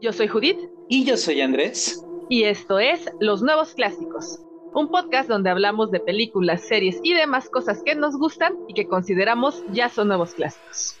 Yo soy Judith. Y yo soy Andrés. Y esto es Los Nuevos Clásicos, un podcast donde hablamos de películas, series y demás cosas que nos gustan y que consideramos ya son nuevos clásicos.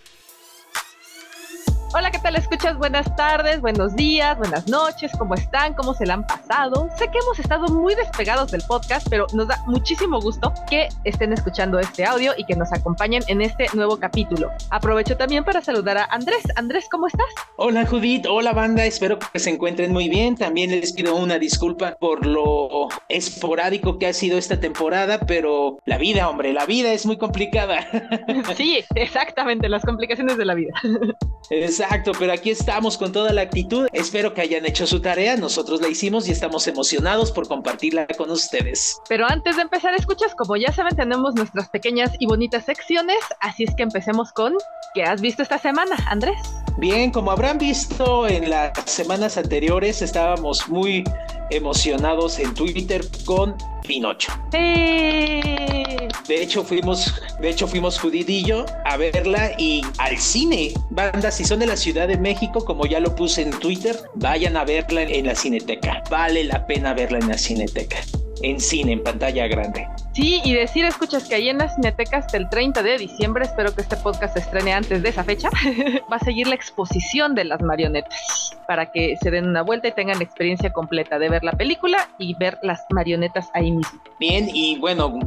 Hola, ¿qué tal? Escuchas, buenas tardes, buenos días, buenas noches, ¿cómo están? ¿Cómo se la han pasado? Sé que hemos estado muy despegados del podcast, pero nos da muchísimo gusto que estén escuchando este audio y que nos acompañen en este nuevo capítulo. Aprovecho también para saludar a Andrés. Andrés, ¿cómo estás? Hola, Judith. Hola, banda. Espero que se encuentren muy bien. También les pido una disculpa por lo esporádico que ha sido esta temporada, pero la vida, hombre, la vida es muy complicada. Sí, exactamente, las complicaciones de la vida. Exacto, pero aquí estamos con toda la actitud. Espero que hayan hecho su tarea, nosotros la hicimos y estamos emocionados por compartirla con ustedes. Pero antes de empezar, escuchas, como ya saben, tenemos nuestras pequeñas y bonitas secciones, así es que empecemos con ¿qué has visto esta semana, Andrés? Bien, como habrán visto en las semanas anteriores, estábamos muy emocionados en Twitter con Pinocho. De hecho, fuimos, de hecho, fuimos yo a verla y al cine. Bandas, si son de la Ciudad de México, como ya lo puse en Twitter, vayan a verla en la Cineteca. Vale la pena verla en la Cineteca. En cine, en pantalla grande. Sí, y decir, escuchas que ahí en la Cineteca hasta el 30 de diciembre, espero que este podcast se estrene antes de esa fecha, va a seguir la exposición de las marionetas para que se den una vuelta y tengan la experiencia completa de ver la película y ver las marionetas ahí mismo. Bien, y bueno,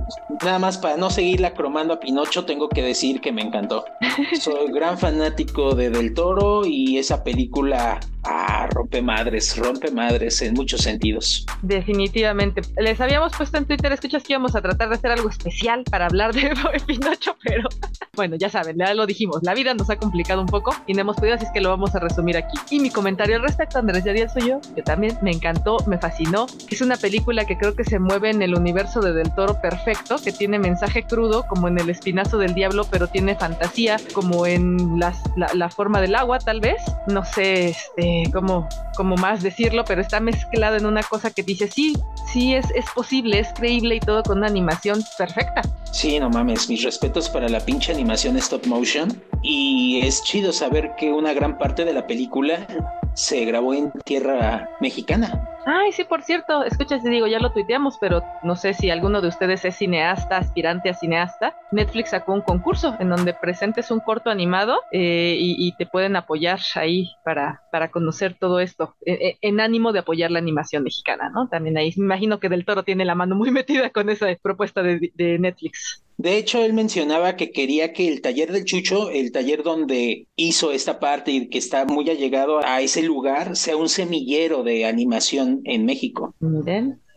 nada más para no seguirla cromando a Pinocho, tengo que decir que me encantó. Soy gran fanático de Del Toro y esa película ah, rompe madres, rompe madres en muchos sentidos. Definitivamente. Les habíamos puesto en Twitter, escuchas que íbamos a tratar de hacer algo especial para hablar de Pinocho, pero bueno, ya saben, ya lo dijimos, la vida nos ha complicado un poco y no hemos podido, así es que lo vamos a resumir aquí. Y mi comentario al respecto, Andrés Yadiel soy yo, que también me encantó, me fascinó, es una película que creo que se mueve en el universo de Del Toro perfecto, que tiene mensaje crudo, como en El Espinazo del Diablo, pero tiene fantasía, como en la, la, forma del agua, tal vez. No sé este, cómo, cómo más decirlo, pero está mezclado en una cosa que dice, sí, sí, es, es posible, es creíble y todo con una animación perfecta. Sí, no mames, mis respetos para la pinche animación stop motion. Y es chido saber que una gran parte de la película se grabó en tierra mexicana. Ay, sí, por cierto, escucha, te digo, ya lo tuiteamos, pero no sé si alguno de ustedes es cineasta, aspirante a cineasta. Netflix sacó un concurso en donde presentes un corto animado eh, y, te pueden apoyar ahí para, para conocer todo esto, en, en, ánimo de apoyar la animación mexicana, ¿no? También ahí me imagino que Del Toro tiene la mano muy metida con esa propuesta de, de Netflix. De hecho, él mencionaba que quería que el taller del Chucho, el taller donde hizo esta parte y que está muy allegado a ese lugar, sea un semillero de animación en México.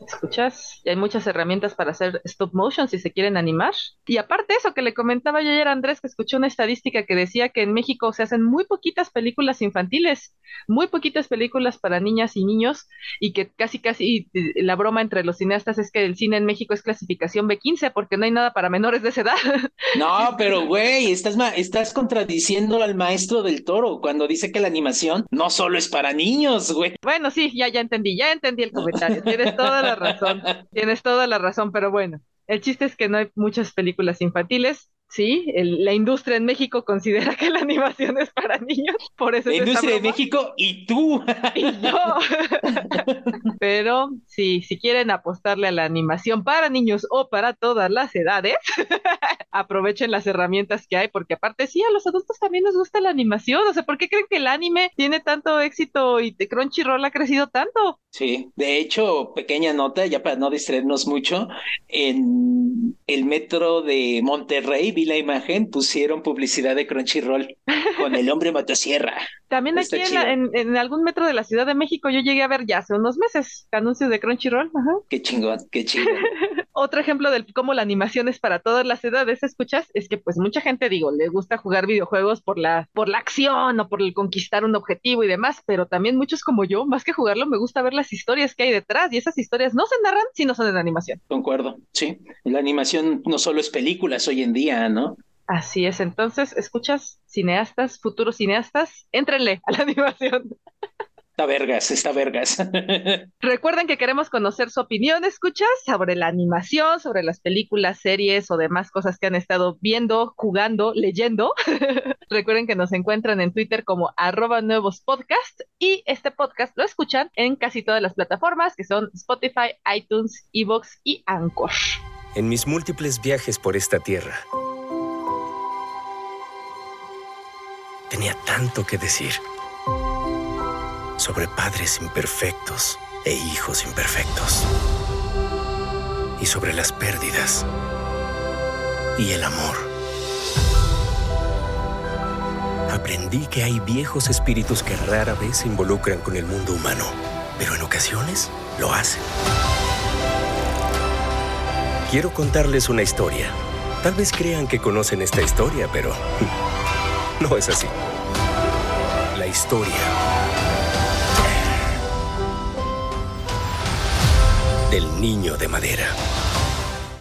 Escuchas, y hay muchas herramientas para hacer stop motion si se quieren animar. Y aparte eso que le comentaba yo ayer a Andrés, que escuchó una estadística que decía que en México se hacen muy poquitas películas infantiles, muy poquitas películas para niñas y niños, y que casi casi la broma entre los cineastas es que el cine en México es clasificación B15 porque no hay nada para menores de esa edad. No, pero güey, estás, estás contradiciendo al maestro del toro cuando dice que la animación no solo es para niños, güey. Bueno, sí, ya, ya entendí, ya entendí el comentario. Tienes toda la razón, tienes toda la razón, pero bueno, el chiste es que no hay muchas películas infantiles. Sí, el, la industria en México considera que la animación es para niños, por eso la industria de México y tú y yo. Pero sí, si quieren apostarle a la animación para niños o para todas las edades, aprovechen las herramientas que hay, porque aparte sí, a los adultos también nos gusta la animación. O sea, ¿por qué creen que el anime tiene tanto éxito y Crunchyroll ha crecido tanto? Sí, de hecho, pequeña nota, ya para no distraernos mucho, en el metro de Monterrey, vi la imagen, pusieron publicidad de Crunchyroll con el hombre motosierra. También aquí en, la, en, en, algún metro de la Ciudad de México yo llegué a ver ya hace unos meses anuncios de Crunchyroll. Ajá. Qué chingón, qué chingón. Otro ejemplo de cómo la animación es para todas las edades, escuchas, es que pues mucha gente, digo, le gusta jugar videojuegos por la, por la acción o por el conquistar un objetivo y demás, pero también muchos como yo, más que jugarlo, me gusta ver las historias que hay detrás y esas historias no se narran si no son en animación. Concuerdo, sí. La animación no solo es películas hoy en día, ¿no? Así es, entonces, escuchas, cineastas, futuros cineastas, éntrenle a la animación. Está vergas, está vergas. Recuerden que queremos conocer su opinión, escuchas, sobre la animación, sobre las películas, series o demás cosas que han estado viendo, jugando, leyendo. Recuerden que nos encuentran en Twitter como arroba nuevos podcast y este podcast lo escuchan en casi todas las plataformas que son Spotify, iTunes, Evox y Anchor. En mis múltiples viajes por esta tierra, tenía tanto que decir sobre padres imperfectos e hijos imperfectos. Y sobre las pérdidas y el amor. Aprendí que hay viejos espíritus que rara vez se involucran con el mundo humano, pero en ocasiones lo hacen. Quiero contarles una historia. Tal vez crean que conocen esta historia, pero no es así. La historia del niño de madera.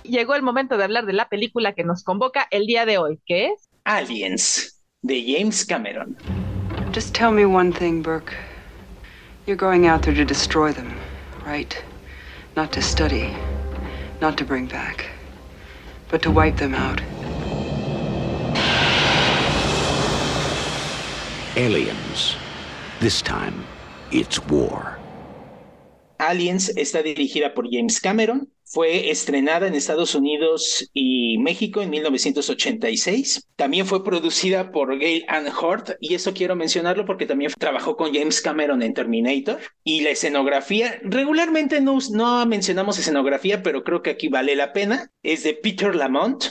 Llegó el momento de hablar de la película que nos convoca el día de hoy, que es Aliens, de James Cameron. Just tell me one thing, Burke. You're going out there to destroy them, right? Not to study, not to bring back, but to wipe them out. Aliens. This time, it's war. Aliens está dirigida por James Cameron. Fue estrenada en Estados Unidos y México en 1986. También fue producida por Gail Ann Hort, y eso quiero mencionarlo porque también trabajó con James Cameron en Terminator. Y la escenografía, regularmente no, no mencionamos escenografía, pero creo que aquí vale la pena. Es de Peter Lamont.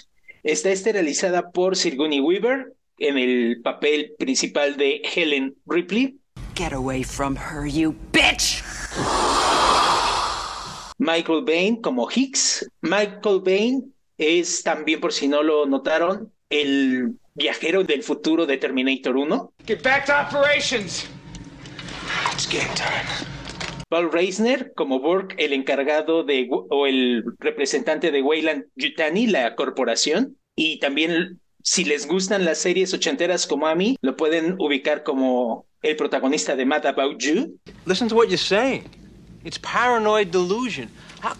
Está esterilizada por Sigourney Weaver en el papel principal de Helen Ripley. Get away from her, you bitch! Michael Bain como Hicks. Michael Bain es también, por si no lo notaron, el viajero del futuro de Terminator 1. Get back to operations. It's game time. Paul Reisner como Burke, el encargado de o el representante de Weyland Yutani, la corporación. Y también, si les gustan las series ochenteras como a mí, lo pueden ubicar como el protagonista de Mad About You. Listen to what you're saying. It's paranoid delusion. How,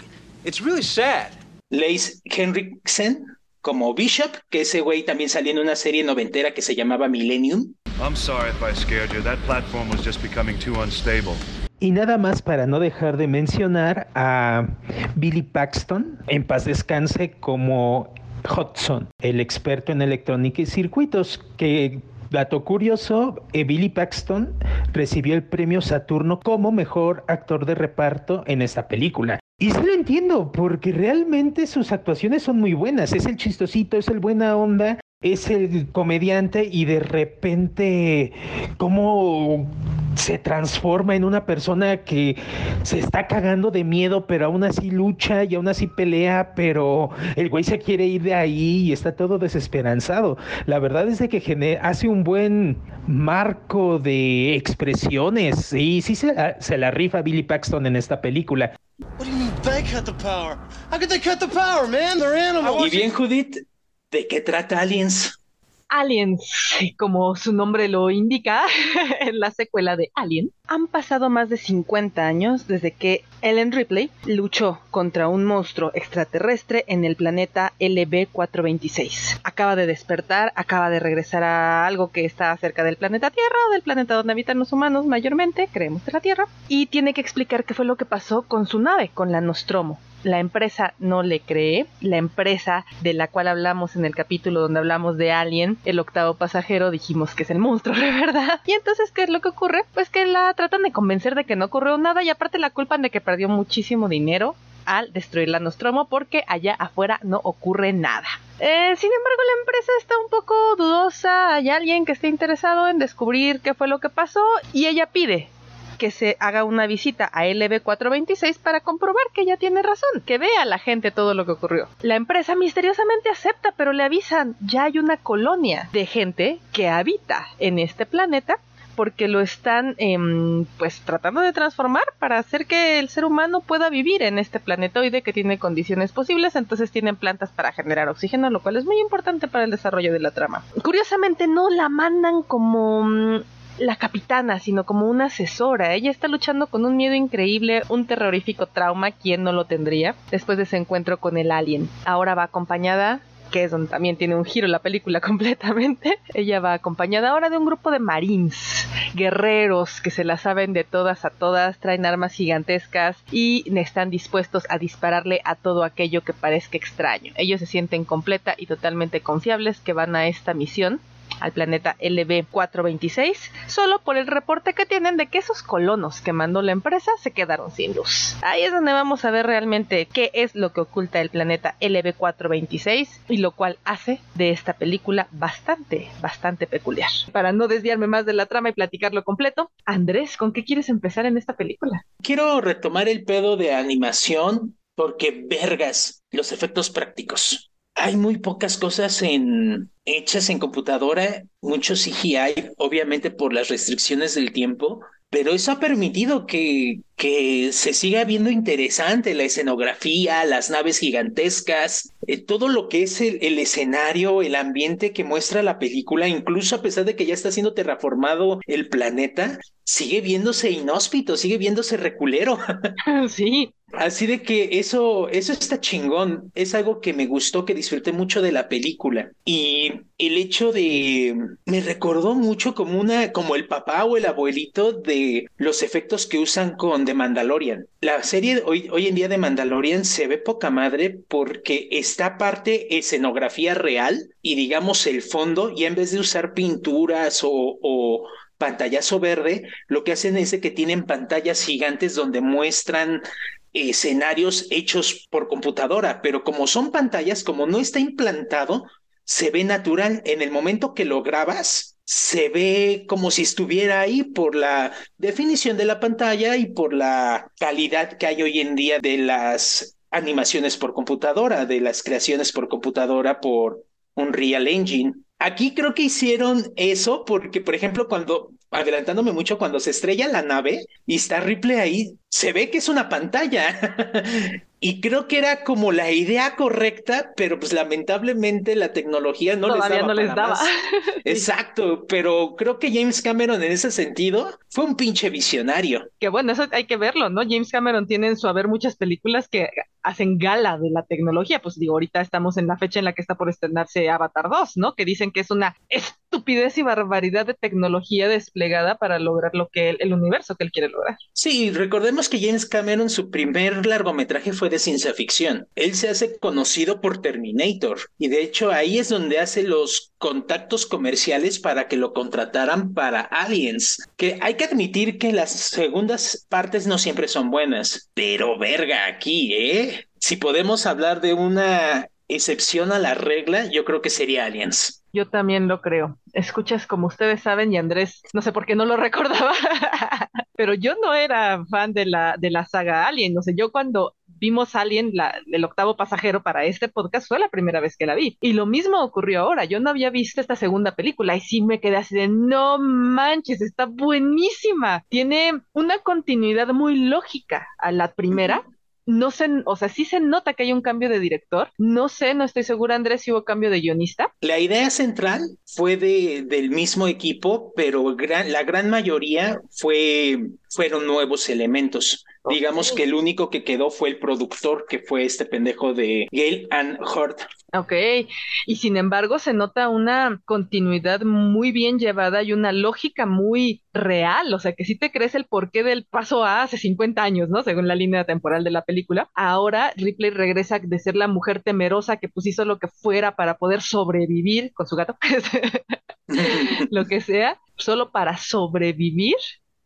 it's really sad. Lace Henriksen como Bishop, que ese güey también salió en una serie noventera que se llamaba Millennium. I'm sorry if I scared you. That platform was just becoming too unstable. Y nada más para no dejar de mencionar a Billy Paxton, en paz descanse, como Hudson, el experto en electrónica y circuitos, que Dato curioso, Billy Paxton recibió el premio Saturno como mejor actor de reparto en esta película. Y sí lo entiendo, porque realmente sus actuaciones son muy buenas. Es el chistosito, es el buena onda, es el comediante y de repente cómo se transforma en una persona que se está cagando de miedo, pero aún así lucha y aún así pelea, pero el güey se quiere ir de ahí y está todo desesperanzado. La verdad es de que hace un buen marco de expresiones y sí se la, se la rifa Billy Paxton en esta película. Y bien, Judith, ¿de qué trata Aliens? Aliens, como su nombre lo indica, en la secuela de Alien, han pasado más de 50 años desde que Ellen Ripley luchó contra un monstruo extraterrestre en el planeta LB426. Acaba de despertar, acaba de regresar a algo que está cerca del planeta Tierra, del planeta donde habitan los humanos mayormente, creemos de la Tierra, y tiene que explicar qué fue lo que pasó con su nave, con la Nostromo la empresa no le cree, la empresa de la cual hablamos en el capítulo donde hablamos de Alien, el octavo pasajero, dijimos que es el monstruo, de verdad. Y entonces, ¿qué es lo que ocurre? Pues que la tratan de convencer de que no ocurrió nada y aparte la culpan de que perdió muchísimo dinero al destruir la Nostromo porque allá afuera no ocurre nada. Eh, sin embargo, la empresa está un poco dudosa, hay alguien que esté interesado en descubrir qué fue lo que pasó y ella pide que se haga una visita a LB426 para comprobar que ella tiene razón, que vea a la gente todo lo que ocurrió. La empresa misteriosamente acepta, pero le avisan, ya hay una colonia de gente que habita en este planeta porque lo están em, pues tratando de transformar para hacer que el ser humano pueda vivir en este planetoide que tiene condiciones posibles, entonces tienen plantas para generar oxígeno, lo cual es muy importante para el desarrollo de la trama. Curiosamente no la mandan como mm, la capitana, sino como una asesora. Ella está luchando con un miedo increíble, un terrorífico trauma, ¿quién no lo tendría? Después de ese encuentro con el alien. Ahora va acompañada que es donde también tiene un giro la película completamente. Ella va acompañada ahora de un grupo de marines, guerreros que se la saben de todas a todas, traen armas gigantescas y están dispuestos a dispararle a todo aquello que parezca extraño. Ellos se sienten completa y totalmente confiables que van a esta misión al planeta LB426, solo por el reporte que tienen de que esos colonos que mandó la empresa se quedaron sin luz. Ahí es donde vamos a ver realmente qué es lo que oculta el planeta LB426 y lo cual hace de esta película bastante, bastante peculiar. Para no desviarme más de la trama y platicarlo completo, Andrés, ¿con qué quieres empezar en esta película? Quiero retomar el pedo de animación porque vergas los efectos prácticos hay muy pocas cosas hechas en computadora, mucho CGI, obviamente por las restricciones del tiempo, pero eso ha permitido que, que se siga viendo interesante la escenografía, las naves gigantescas, eh, todo lo que es el, el, escenario, el ambiente que muestra la película, incluso a pesar de que ya está siendo terraformado el planeta, sigue viéndose inhóspito, sigue viéndose reculero. Sí, Así de que eso, eso está chingón. Es algo que me gustó, que disfruté mucho de la película. Y el hecho de me recordó mucho como una, como el papá o el abuelito de los efectos que usan con The Mandalorian. La serie hoy, hoy en día de Mandalorian se ve poca madre porque está parte escenografía real y digamos el fondo, y en vez de usar pinturas o, o pantallazo verde, lo que hacen es que tienen pantallas gigantes donde muestran escenarios hechos por computadora, pero como son pantallas, como no está implantado, se ve natural. En el momento que lo grabas, se ve como si estuviera ahí por la definición de la pantalla y por la calidad que hay hoy en día de las animaciones por computadora, de las creaciones por computadora por un Real Engine. Aquí creo que hicieron eso porque, por ejemplo, cuando adelantándome mucho, cuando se estrella la nave y está Ripley ahí, se ve que es una pantalla. y creo que era como la idea correcta, pero pues lamentablemente la tecnología no les daba. No les daba. Exacto, pero creo que James Cameron en ese sentido fue un pinche visionario. Que bueno, eso hay que verlo, ¿no? James Cameron tiene en su haber muchas películas que hacen gala de la tecnología. Pues digo, ahorita estamos en la fecha en la que está por estrenarse Avatar 2, ¿no? Que dicen que es una estupidez y barbaridad de tecnología desplegada para lograr lo que el universo que él quiere lograr. Sí, recordemos que James Cameron, su primer largometraje fue de ciencia ficción. Él se hace conocido por Terminator y de hecho ahí es donde hace los contactos comerciales para que lo contrataran para Aliens. Que hay que admitir que las segundas partes no siempre son buenas, pero verga aquí, ¿eh? Si podemos hablar de una excepción a la regla, yo creo que sería Aliens. Yo también lo creo. Escuchas como ustedes saben y Andrés, no sé por qué no lo recordaba, pero yo no era fan de la, de la saga Alien. No sé, yo cuando vimos Alien, la, el octavo pasajero para este podcast, fue la primera vez que la vi. Y lo mismo ocurrió ahora. Yo no había visto esta segunda película y sí me quedé así de, no manches, está buenísima. Tiene una continuidad muy lógica a la primera no sé, o sea, sí se nota que hay un cambio de director. No sé, no estoy segura, Andrés, si hubo cambio de guionista. La idea central fue de, del mismo equipo, pero la gran mayoría fue, fueron nuevos elementos. Digamos que el único que quedó fue el productor, que fue este pendejo de Gail and Hurt. Ok, y sin embargo se nota una continuidad muy bien llevada y una lógica muy real, o sea que sí te crees el porqué del paso A hace 50 años, ¿no? Según la línea temporal de la película. Ahora Ripley regresa de ser la mujer temerosa que pues hizo lo que fuera para poder sobrevivir con su gato, lo que sea, solo para sobrevivir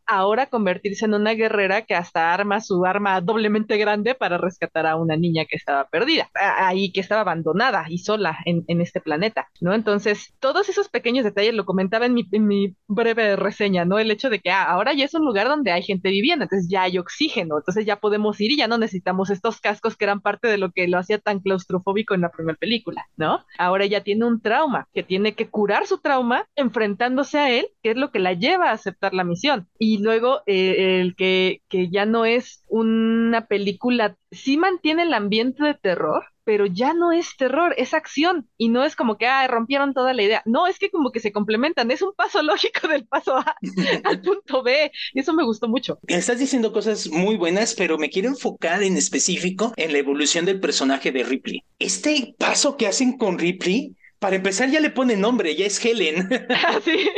ahora convertirse en una guerrera que hasta arma su arma doblemente grande para rescatar a una niña que estaba perdida, ahí que estaba abandonada y sola en, este planeta, ¿no? Entonces, todos esos pequeños detalles lo comentaba en mi, breve reseña, ¿no? El hecho de que ah, ahora ya es un lugar donde hay gente viviendo, entonces ya hay oxígeno, entonces ya podemos ir y ya no necesitamos estos cascos que eran parte de lo que lo hacía tan claustrofóbico en la primera película, ¿no? Ahora ella tiene un trauma, que tiene que curar su trauma enfrentándose a él, que es lo que la lleva a aceptar la misión. Y luego eh, el que, que ya no es una película, sí mantiene el ambiente de terror, pero ya no es terror, es acción y no es como que ah, rompieron toda la idea. No, es que como que se complementan, es un paso lógico del paso A al punto B y eso me gustó mucho. Estás diciendo cosas muy buenas, pero me quiero enfocar en específico en la evolución del personaje de Ripley. Este paso que hacen con Ripley, para empezar ya le pone nombre, ya es Helen. Sí.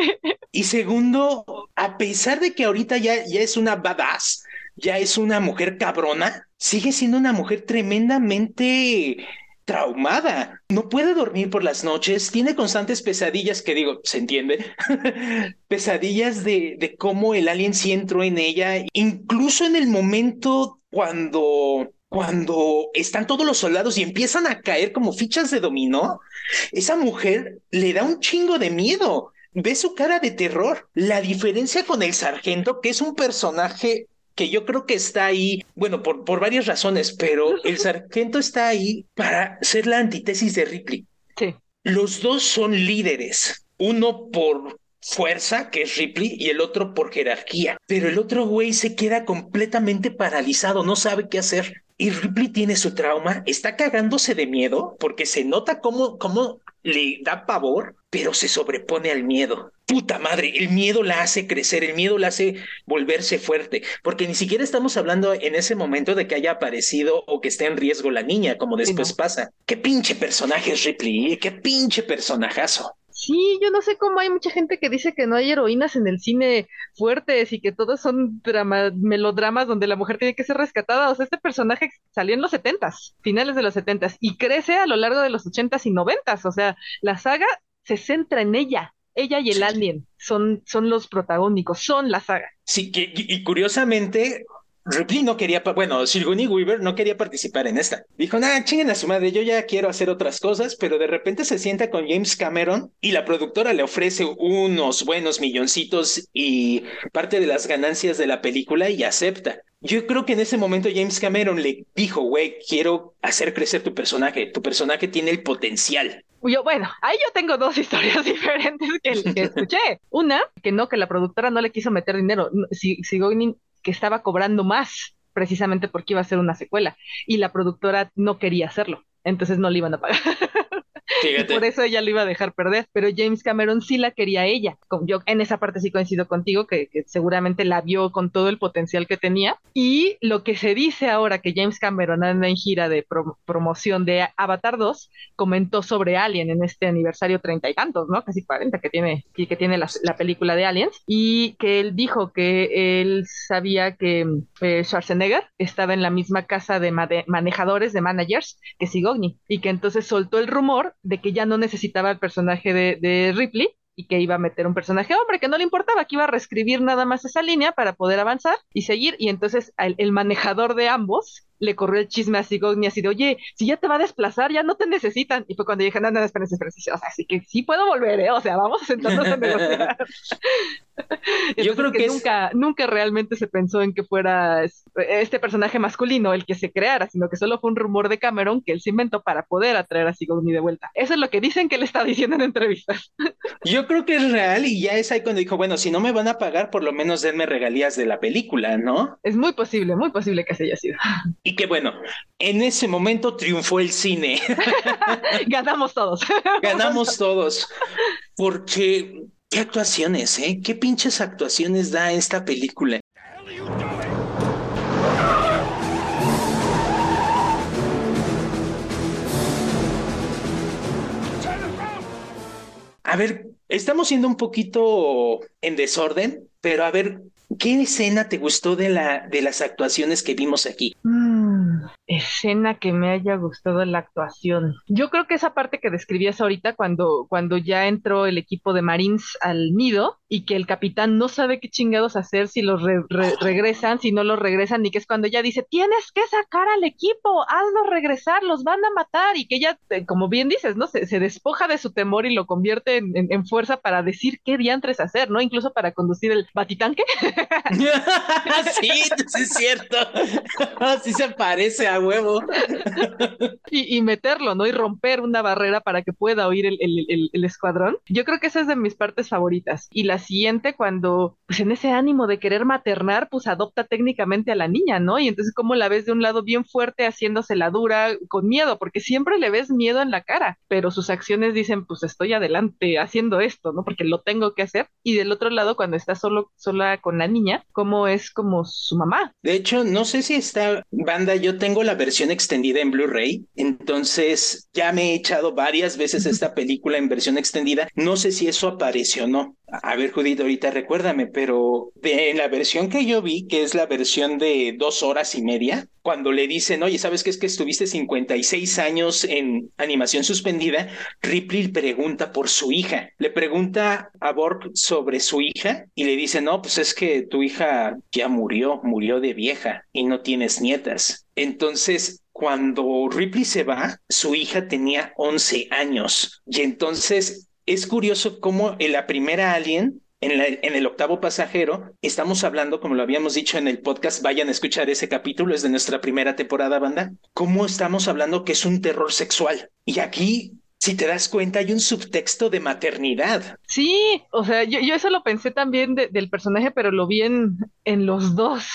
Y segundo, a pesar de que ahorita ya, ya es una badass, ya es una mujer cabrona, sigue siendo una mujer tremendamente traumada. No puede dormir por las noches, tiene constantes pesadillas que digo, ¿se entiende? pesadillas de, de cómo el alien sí entró en ella, incluso en el momento cuando cuando están todos los soldados y empiezan a caer como fichas de dominó, esa mujer le da un chingo de miedo. Ve su cara de terror. La diferencia con el sargento, que es un personaje que yo creo que está ahí, bueno, por, por varias razones, pero el sargento está ahí para ser la antítesis de Ripley. Sí. Los dos son líderes, uno por fuerza, que es Ripley, y el otro por jerarquía. Pero el otro güey se queda completamente paralizado, no sabe qué hacer. Y Ripley tiene su trauma, está cagándose de miedo porque se nota cómo, cómo le da pavor, pero se sobrepone al miedo. Puta madre, el miedo la hace crecer, el miedo la hace volverse fuerte, porque ni siquiera estamos hablando en ese momento de que haya aparecido o que esté en riesgo la niña, como después pasa. Qué pinche personaje es Ripley, qué pinche personajazo. Sí, yo no sé cómo hay mucha gente que dice que no hay heroínas en el cine fuertes y que todos son drama, melodramas donde la mujer tiene que ser rescatada. O sea, este personaje salió en los setentas, finales de los setentas, y crece a lo largo de los ochentas y noventas. O sea, la saga se centra en ella. Ella y el alien son, son los protagónicos, son la saga. Sí, que, y curiosamente, Ripley no quería, bueno, Sigourney Weaver no quería participar en esta. Dijo, nah, chinguen a su madre, yo ya quiero hacer otras cosas, pero de repente se sienta con James Cameron y la productora le ofrece unos buenos milloncitos y parte de las ganancias de la película y acepta. Yo creo que en ese momento James Cameron le dijo, güey, quiero hacer crecer tu personaje, tu personaje tiene el potencial. Yo, bueno, ahí yo tengo dos historias diferentes que, escuché. Una, que no, que la productora no le quiso meter dinero. Sigourney que estaba cobrando más precisamente porque iba a ser una secuela y la productora no quería hacerlo, entonces no le iban a pagar. por eso ella lo iba a dejar perder, pero James Cameron sí la quería ella. Yo en esa parte sí coincido contigo, que, seguramente la vio con todo el potencial que tenía. Y lo que se dice ahora que James Cameron anda en gira de promoción de Avatar 2, comentó sobre Alien en este aniversario treinta y tantos, ¿no? Casi 40 que tiene, que tiene la, película de Aliens, y que él dijo que él sabía que eh, Schwarzenegger estaba en la misma casa de manejadores, de managers, que Sigourney, y que entonces soltó el rumor de que ya no necesitaba el personaje de, de Ripley y que iba a meter un personaje hombre que no le importaba, que iba a reescribir nada más esa línea para poder avanzar y seguir. Y entonces el manejador de ambos le corrió el chisme a Sigourney así de, oye, si ya te va a desplazar, ya no te necesitan. Y fue cuando dije, no, no, espérense, espérense. O sea, así que sí puedo volver, ¿eh? O sea, vamos a sentarnos a negociar. Yo creo que, nunca, nunca realmente se pensó en que fuera este personaje masculino el que se creara, sino que solo fue un rumor de Cameron que él se inventó para poder atraer a Sigourney de vuelta. Eso es lo que dicen que él está diciendo en entrevistas. Yo creo que es real y ya es ahí cuando dijo, bueno, si no me van a pagar, por lo menos denme regalías de la película, ¿no? Es muy posible, muy posible que así haya sido. Y que bueno, en ese momento triunfó el cine. Ganamos todos. Ganamos todos. Porque, ¿qué actuaciones, eh? ¿Qué pinches actuaciones da esta película? A ver, estamos siendo un poquito en desorden, pero a ver, ¿qué escena te gustó de, la, de las actuaciones que vimos aquí? Mm, Mm. Escena que me haya gustado la actuación. Yo creo que esa parte que describías ahorita, cuando, cuando ya entró el equipo de Marines al nido y que el capitán no sabe qué chingados hacer si los regresan, si no los regresan, y que es cuando ella dice, tienes que sacar al equipo, hazlos regresar, los van a matar, y que ella, eh, como bien dices, ¿no? Se, despoja de su temor y lo convierte en, en fuerza para decir qué diantres hacer, ¿no? Incluso para conducir el batitanque. sí, es cierto. sí se parece a a huevo. y, y, meterlo, ¿no? Y romper una barrera para que pueda oír el, el, el, el, escuadrón. Yo creo que esa es de mis partes favoritas. Y la siguiente, cuando, pues en ese ánimo de querer maternar, pues adopta técnicamente a la niña, ¿no? Y entonces como la ves de un lado bien fuerte haciéndose la dura con miedo, porque siempre le ves miedo en la cara, pero sus acciones dicen, pues estoy adelante haciendo esto, ¿no? Porque lo tengo que hacer. Y del otro lado, cuando está solo, sola con la niña, como es como su mamá. De hecho, no sé si esta banda, yo tengo la versión extendida en Blu-ray, entonces ya me he echado varias veces esta película en versión extendida. No sé si eso apareció o no. A ver, Judith, ahorita recuérdame, pero de, la versión que yo vi, que es la versión de dos horas y media, cuando le dicen, oye, ¿sabes qué es que estuviste 56 años en animación suspendida? Ripley pregunta por su hija. Le pregunta a Borg sobre su hija y le dice, no, pues es que tu hija ya murió, murió de vieja y no tienes nietas. Entonces, cuando Ripley se va, su hija tenía 11 años y entonces es curioso cómo en la primera Alien, en, la, en, el octavo pasajero, estamos hablando, como lo habíamos dicho en el podcast, vayan a escuchar ese capítulo, es de nuestra primera temporada, banda, cómo estamos hablando que es un terror sexual. Y aquí si te das cuenta, hay un subtexto de maternidad. Sí, o sea, yo, eso lo pensé también de, del personaje, pero lo vi en, en los dos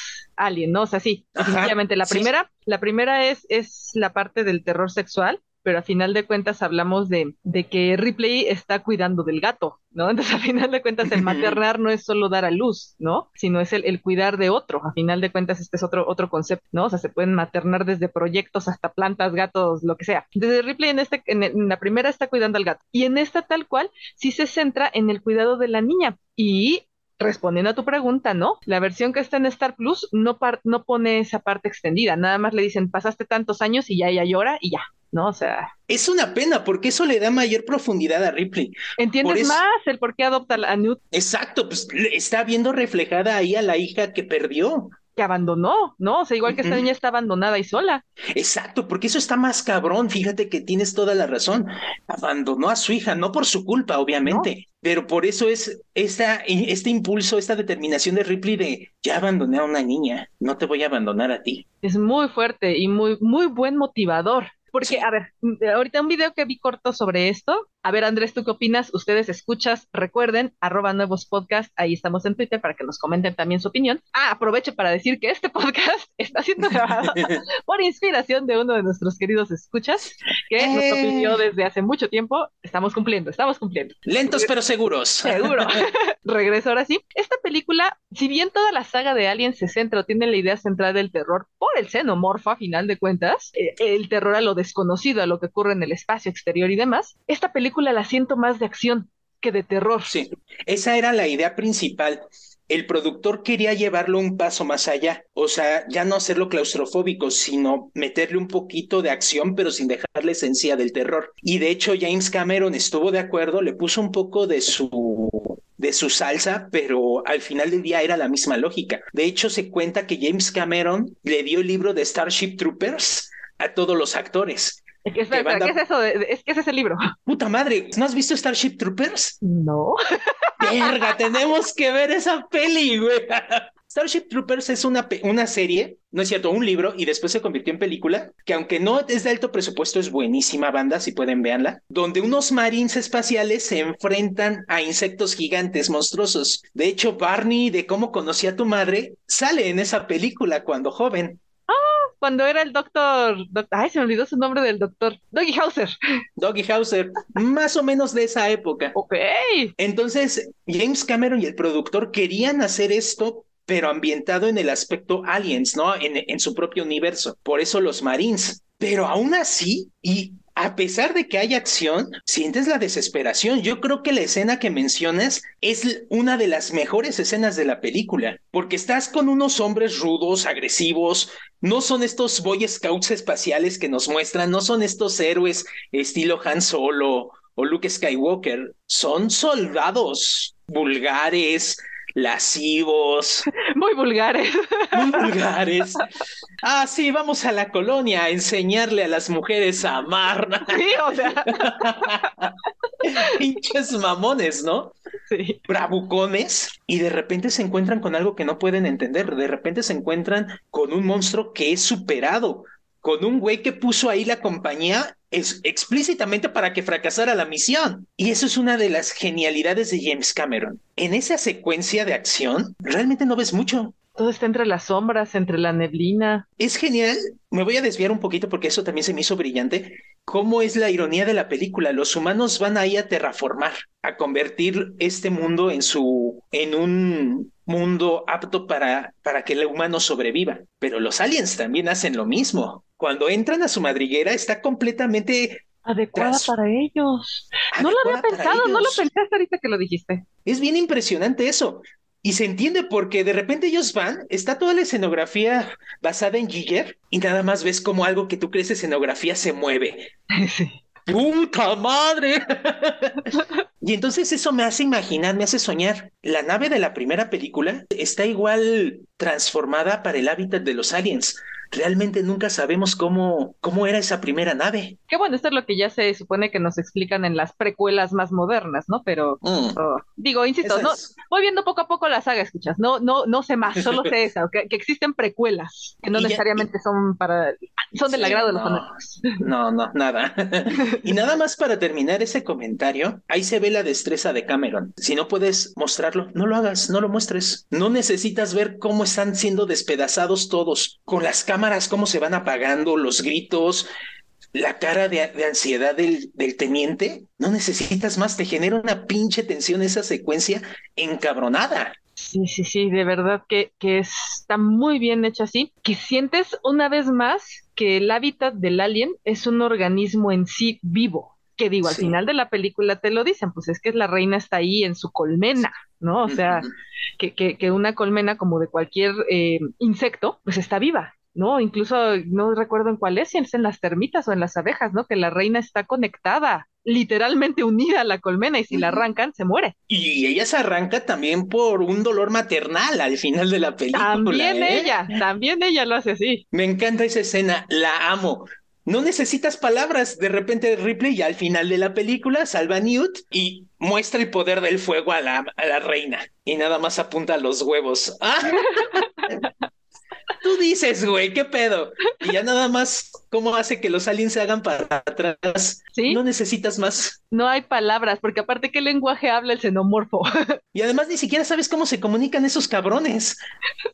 Alien, ¿no? O sea, sí, definitivamente. La primera, la primera es, es la parte del terror sexual, pero a final de cuentas hablamos de, de, que Ripley está cuidando del gato, ¿no? Entonces a final de cuentas el maternar no es solo dar a luz, ¿no? Sino es el, el, cuidar de otro. A final de cuentas este es otro, otro concepto, ¿no? O sea, se pueden maternar desde proyectos hasta plantas, gatos, lo que sea. Desde Ripley en, este, en, en la primera está cuidando al gato y en esta tal cual sí se centra en el cuidado de la niña y respondiendo a tu pregunta, ¿no? La versión que está en Star Plus no, no pone esa parte extendida, nada más le dicen pasaste tantos años y ya ella llora y ya, ¿no? O sea. Es una pena porque eso le da mayor profundidad a Ripley. Entiendes eso... más el por qué adopta a Newt. Exacto, pues está viendo reflejada ahí a la hija que perdió que abandonó, ¿no? O sea, igual que esta niña está abandonada y sola. Exacto, porque eso está más cabrón, fíjate que tienes toda la razón. Abandonó a su hija, no por su culpa, obviamente. Pero por eso es esta, este impulso, esta determinación de Ripley de ya abandoné a una niña, no te voy a abandonar a ti. Es muy fuerte y muy, muy buen motivador. Porque, a ver, ahorita un video que vi corto sobre esto. A ver, Andrés, ¿tú qué opinas? Ustedes escuchas, recuerden, arroba nuevos podcast, ahí estamos en Twitter para que nos comenten también su opinión. Ah, aprovecho para decir que este podcast está siendo grabado por inspiración de uno de nuestros queridos escuchas, que eh. nos opinió desde hace mucho tiempo. Estamos cumpliendo, estamos cumpliendo. Lentos pero seguros. Seguro. Regreso ahora sí. Esta película, si bien toda la saga de Alien se centra o tiene la idea central del terror por el xenomorfo, a final de cuentas, eh, el terror a lo desconocido, a lo que ocurre en el espacio exterior y demás, esta película la siento más de acción que de terror. Sí, esa era la idea principal. El productor quería llevarlo un paso más allá, o sea, ya no hacerlo claustrofóbico, sino meterle un poquito de acción, pero sin dejar la esencia del terror. Y de hecho, James Cameron estuvo de acuerdo, le puso un poco de su de su salsa, pero al final del día era la misma lógica. De hecho, se cuenta que James Cameron le dio el libro de Starship Troopers a todos los actores. Es que, espera. ¿qué es eso? De, es que ese es el libro. Puta madre, ¿no has visto Starship Troopers? No. Verga, tenemos que ver esa peli, güey. Starship Troopers es una, una serie, no es cierto, un libro, y después se convirtió en película, que aunque no es de alto presupuesto, es buenísima banda, si pueden verla, donde unos marines espaciales se enfrentan a insectos gigantes monstruosos. De hecho, Barney, de cómo conocí a tu madre, sale en esa película cuando joven cuando era el doctor, ay, se me olvidó su nombre del doctor, Doggy Hauser. Doggy Hauser, más o menos de esa época. Ok. Entonces, James Cameron y el productor querían hacer esto, pero ambientado en el aspecto aliens, ¿no? En, en su propio universo. Por eso los Marines. Pero aún así, y a pesar de que hay acción, sientes la desesperación. Yo creo que la escena que mencionas es una de las mejores escenas de la película, porque estás con unos hombres rudos, agresivos, no son estos Boy Scouts espaciales que nos muestran, no son estos héroes estilo Han Solo o Luke Skywalker, son soldados vulgares, lascivos. Muy vulgares. Muy vulgares. Ah, sí, vamos a la colonia a enseñarle a las mujeres a amar. Sí, o sea. Pinches mamones, ¿no? Sí. Bravucones. Y de repente se encuentran con algo que no pueden entender. De repente se encuentran con un monstruo que es superado con un güey que puso ahí la compañía es explícitamente para que fracasara la misión. Y eso es una de las genialidades de James Cameron. En esa secuencia de acción, realmente no ves mucho. Todo está entre las sombras, entre la neblina. Es genial. Me voy a desviar un poquito porque eso también se me hizo brillante. ¿Cómo es la ironía de la película? Los humanos van ahí a terraformar, a convertir este mundo en su, en un mundo apto para, para que el humano sobreviva. Pero los aliens también hacen lo mismo. Cuando entran a su madriguera está completamente adecuada para ellos. No lo había pensado, no lo hasta ahorita que lo dijiste. Es bien impresionante eso. Y se entiende porque de repente ellos van, está toda la escenografía basada en Giger y nada más ves como algo que tú crees escenografía se mueve. Sí. ¡Puta madre! y entonces eso me hace imaginar, me hace soñar. La nave de la primera película está igual transformada para el hábitat de los aliens. Realmente nunca sabemos cómo, cómo era esa primera nave. Qué bueno, esto es lo que ya se supone que nos explican en las precuelas más modernas, ¿no? Pero Mm. oh, digo, insisto, no, es- voy viendo poco a poco la saga, escuchas. No, no, no sé más, solo sé esa, que, que existen precuelas, que no Y ya- necesariamente son para, son del Sí, agrado de los no. fanáticos. No, no, nada. y nada más para terminar ese comentario, ahí se ve la destreza de Cameron. Si no puedes mostrarlo, no lo hagas, no lo muestres. No necesitas ver cómo están siendo despedazados todos, con las cámaras, cómo se van apagando, los gritos. La cara de, de ansiedad del, del teniente, no necesitas más, te genera una pinche tensión esa secuencia encabronada. Sí, sí, sí, de verdad que, que está muy bien hecho así, que sientes una vez más que el hábitat del alien es un organismo en sí vivo, que digo, al Sí. final de la película te lo dicen, pues es que la reina está ahí en su colmena, ¿no? O sea, que, que, que una colmena como de cualquier eh, insecto, pues está viva, ¿no? Incluso no recuerdo en cuál es, si es en las termitas o en las abejas, ¿no? Que la reina está conectada, literalmente unida a la colmena y si la arrancan, se muere. Y ella se arranca también por un dolor maternal al final de la película. También ¿eh? ella, también ella lo hace así. Me encanta esa escena, la amo. No necesitas palabras. De repente Ripley ya al final de la película salva a Newt y muestra el poder del fuego a la, a la reina. Y nada más apunta a los huevos. ¡Ah! Tú dices, güey, ¿qué pedo? Y ya nada más, ¿cómo hace que los aliens se hagan para atrás? Sí. No necesitas más. No hay palabras, porque aparte, ¿qué lenguaje habla el xenomorfo? Y además ni siquiera sabes cómo se comunican esos cabrones.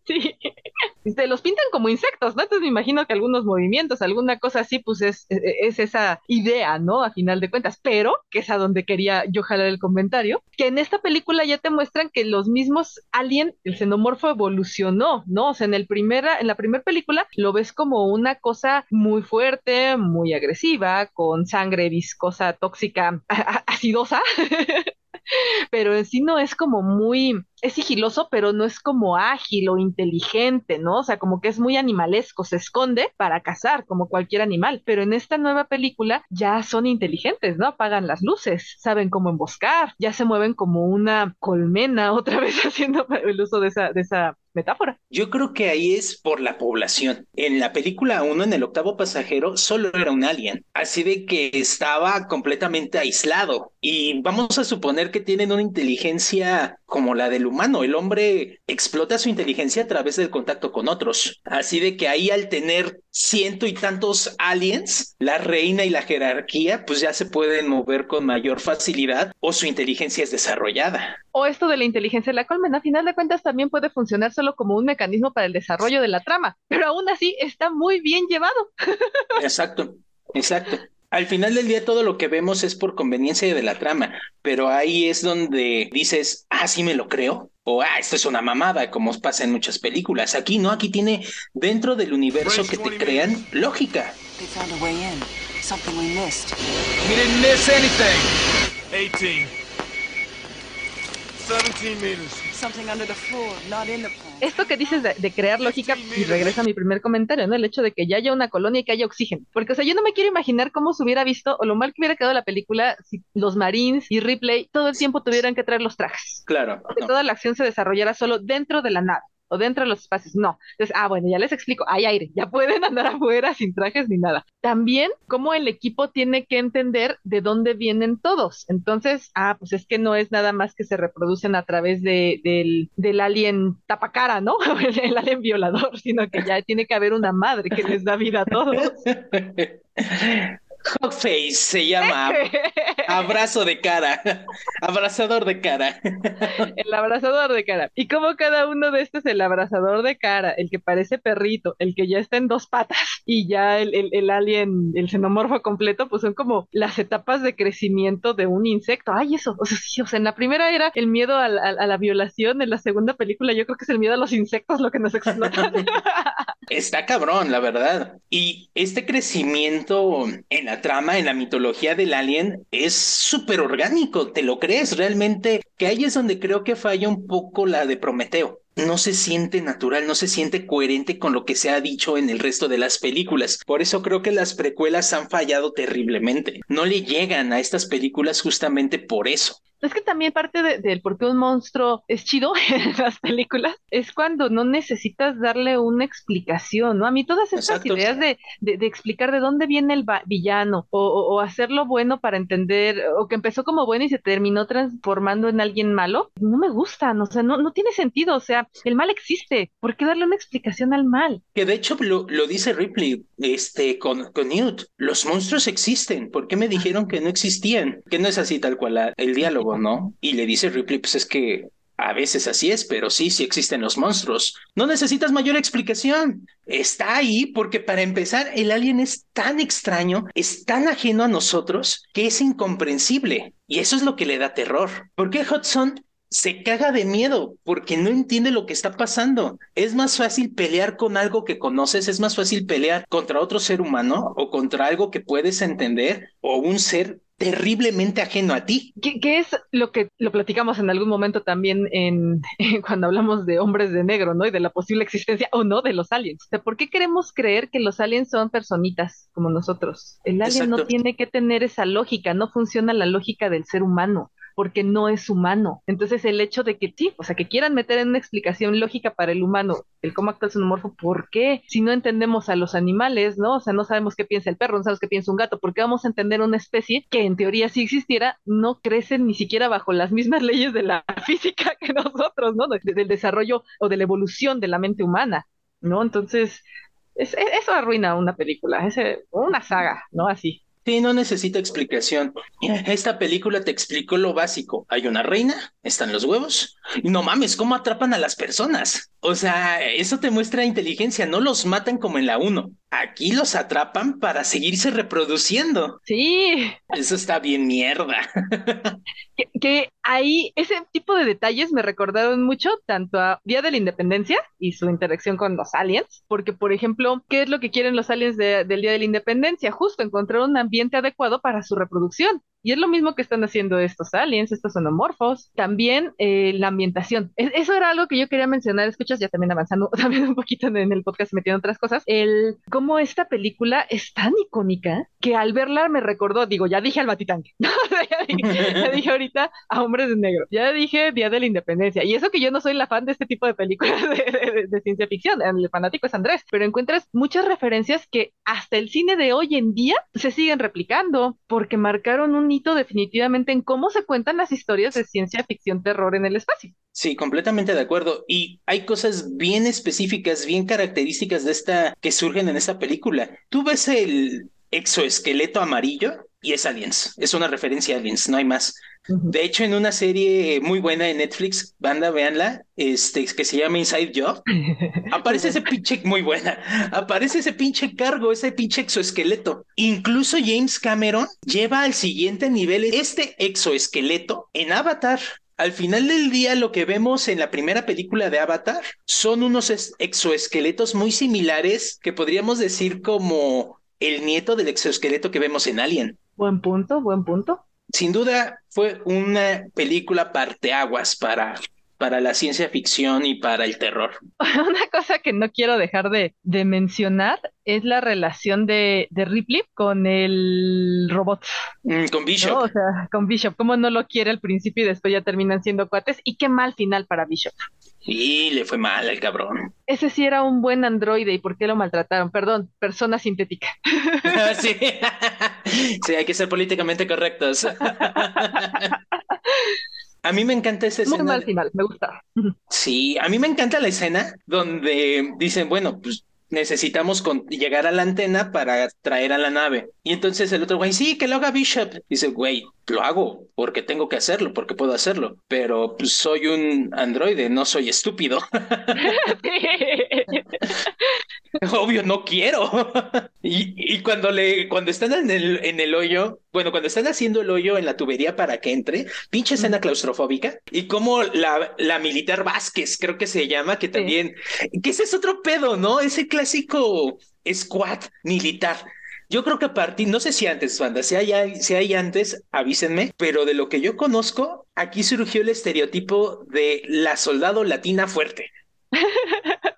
sí. Te los pintan como insectos, ¿no? Entonces me imagino que algunos movimientos, alguna cosa así, pues es, es esa idea, ¿no? A final de cuentas. Pero, que es a donde quería yo jalar el comentario, que en esta película ya te muestran que los mismos alien, el xenomorfo evolucionó, ¿no? O sea, en el primera, en la primera película lo ves como una cosa muy fuerte, muy agresiva, con sangre viscosa, tóxica, acidosa. pero en sí no es como muy, es sigiloso, pero no es como ágil o inteligente, ¿no? O sea, como que es muy animalesco, se esconde para cazar como cualquier animal, pero en esta nueva película ya son inteligentes, ¿no? Apagan las luces, saben cómo emboscar, ya se mueven como una colmena, otra vez haciendo el uso de esa, de esa metáfora. Yo creo que ahí es por la población. En la película 1, en el octavo pasajero, solo era un alien. Así de que estaba completamente aislado. Y vamos a suponer que tienen una inteligencia como la del humano. El hombre explota su inteligencia a través del contacto con otros. Así de que ahí al tener ciento y tantos aliens, la reina y la jerarquía pues ya se pueden mover con mayor facilidad o su inteligencia es desarrollada. O esto de la inteligencia de la colmena, a final de cuentas, también puede funcionar solo como un mecanismo para el desarrollo de la trama, pero aún así está muy bien llevado. Exacto, exacto. Al final del día todo lo que vemos es por conveniencia de la trama, pero ahí es donde dices, ah, sí me lo creo, o ah, esto es una mamada, como pasa en muchas películas. Aquí no, aquí tiene dentro del universo que te crean lógica. They found a way in. Something we missed. We didn't miss anything. 18. 17 meters. Something under the floor, not in the. Esto que dices de, de crear lógica, y regresa a mi primer comentario, ¿no? El hecho de que ya haya una colonia y que haya oxígeno. Porque, o sea, yo no me quiero imaginar cómo se hubiera visto o lo mal que hubiera quedado la película si los Marines y Ripley todo el tiempo tuvieran que traer los trajes. Claro. Que no. toda la acción se desarrollara solo dentro de la nave. O dentro de los espacios. No. Entonces, ah, bueno, ya les explico, hay aire, ya pueden andar afuera sin trajes ni nada. También cómo el equipo tiene que entender de dónde vienen todos. Entonces, ah, pues es que no es nada más que se reproducen a través de, del, del alien tapacara, ¿no? el alien violador, sino que ya tiene que haber una madre que les da vida a todos. Hogface se llama. Abrazo de cara. Abrazador de cara. El abrazador de cara. Y como cada uno de estos, el abrazador de cara, el que parece perrito, el que ya está en dos patas y ya el, el, alien, el xenomorfo completo, pues son como las etapas de crecimiento de un insecto. Ay, eso. O sea, sí, o sea en la primera era el miedo a, a, la violación, en la segunda película yo creo que es el miedo a los insectos lo que nos explota. Está cabrón, la verdad. Y este crecimiento en la trama, en la mitología del alien, es súper orgánico, ¿te lo crees? Realmente, que ahí es donde creo que falla un poco la de Prometeo no se siente natural, no se siente coherente con lo que se ha dicho en el resto de las películas. Por eso creo que las precuelas han fallado terriblemente. No le llegan a estas películas justamente por eso. Es que también parte del de, por qué un monstruo es chido en las películas es cuando no necesitas darle una explicación, ¿no? A mí todas estas ideas de, de, explicar de dónde viene el villano o, o, hacerlo bueno para entender, o que empezó como bueno y se terminó transformando en alguien malo, no me gustan, o sea, no, no tiene sentido, o sea, el mal existe, ¿por qué darle una explicación al mal? Que de hecho lo, lo dice Ripley este, con, con Newt, los monstruos existen, ¿por qué me dijeron que no existían? Que no es así tal cual el diálogo. ¿no? Y le dice Ripley, pues es que a veces así es, pero sí, sí existen los monstruos. No necesitas mayor explicación. Está ahí porque para empezar, el alien es tan extraño, es tan ajeno a nosotros, que es incomprensible. Y eso es lo que le da terror. ¿Por qué Hudson se caga de miedo porque no entiende lo que está pasando. Es más fácil pelear con algo que conoces, es más fácil pelear contra otro ser humano o contra algo que puedes entender o un ser terriblemente ajeno a ti. ¿Qué, es lo que lo platicamos en algún momento también en, cuando hablamos de hombres de negro, ¿no? Y de la posible existencia o no de los aliens. ¿por qué queremos creer que los aliens son personitas como nosotros? El alien no tiene que tener esa lógica, no funciona la lógica del ser humano porque no es humano. Entonces el hecho de que sí, o sea, que quieran meter en una explicación lógica para el humano el cómo actúa el xenomorfo, ¿por qué? Si no entendemos a los animales, ¿no? O sea, no sabemos qué piensa el perro, no sabemos qué piensa un gato, ¿por qué vamos a entender una especie que en teoría si existiera no crece ni siquiera bajo las mismas leyes de la física que nosotros, ¿no? del desarrollo o de la evolución de la mente humana, ¿no? Entonces, eso arruina una película, es una saga, ¿no? Así. Sí, no necesita explicación. Esta película te explicó lo básico. Hay una reina, están los huevos. No mames, ¿cómo atrapan a las personas? O sea, eso te muestra inteligencia, no los matan como en la 1. Aquí los atrapan para seguirse reproduciendo. Sí. Eso está bien mierda. que, ahí ese tipo de detalles me recordaron mucho tanto a Día de la Independencia y su interacción con los aliens, porque por ejemplo, ¿qué es lo que quieren los aliens del Día de la Independencia? Justo encontrar un ambiente adecuado para su reproducción. Y es lo mismo que están haciendo estos aliens, estos xenomorfos. También eh, la ambientación. eso era algo que yo quería mencionar. Escuchas, ya también avanzando también un poquito en, el podcast metiendo otras cosas. El cómo esta película es tan icónica que al verla me recordó, digo, ya dije al Batitanque. ya, dije, ahorita a Hombres de Negro. Ya dije Día de la Independencia. Y eso que yo no soy la fan de este tipo de películas de, de ciencia ficción. El fanático es Andrés. Pero encuentras muchas referencias que hasta el cine de hoy en día se siguen replicando porque marcaron un definitivamente en cómo se cuentan las historias de ciencia ficción terror en el espacio. Sí, completamente de acuerdo. Y hay cosas bien específicas, bien características de esta que surgen en esta película. Tú ves el exoesqueleto amarillo y es Aliens. Es una referencia a Aliens, no hay más. De hecho, en una serie muy buena de Netflix, banda, véanla, este, que se llama Inside Job, aparece ese pinche, muy buena, aparece ese pinche cargo, ese pinche exoesqueleto. Incluso James Cameron lleva al siguiente nivel este exoesqueleto en Avatar. Al final del día, lo que vemos en la primera película de Avatar son unos exoesqueletos muy similares que podríamos decir como el nieto del exoesqueleto que vemos en Alien. Buen punto, buen punto. Sin duda fue una película parteaguas para para la ciencia ficción y para el terror. Una cosa que no quiero dejar de, de mencionar es la relación de, de, Ripley con el robot. Mm, con Bishop. ¿no? O sea, con Bishop. Cómo no lo quiere al principio y después ya terminan siendo cuates. Y qué mal final para Bishop. Y le fue mal al cabrón. Ese sí era un buen androide. ¿Y por qué lo maltrataron? Perdón, persona sintética. sí. sí, hay que ser políticamente correctos. A mí me encanta esa escena. Muy mal final, me gusta. Sí, a mí me encanta la escena donde dicen, bueno, pues necesitamos llegar a la antena para traer a la nave. Y entonces el otro güey, sí, que lo haga Bishop. Dice, güey, lo hago porque tengo que hacerlo, porque puedo hacerlo, pero pues, soy un androide, no soy estúpido. Obvio, no quiero. y, y, cuando le, cuando están en el, en el hoyo, bueno, cuando están haciendo el hoyo en la tubería para que entre, pinche escena claustrofóbica, y como la, la militar Vázquez, creo que se llama, que también, sí. que ese es otro pedo, ¿no? Ese clásico squad militar yo creo que a partir, no sé si antes, banda, si hay, si hay antes, avísenme, pero de lo que yo conozco, aquí surgió el estereotipo de la soldado latina fuerte.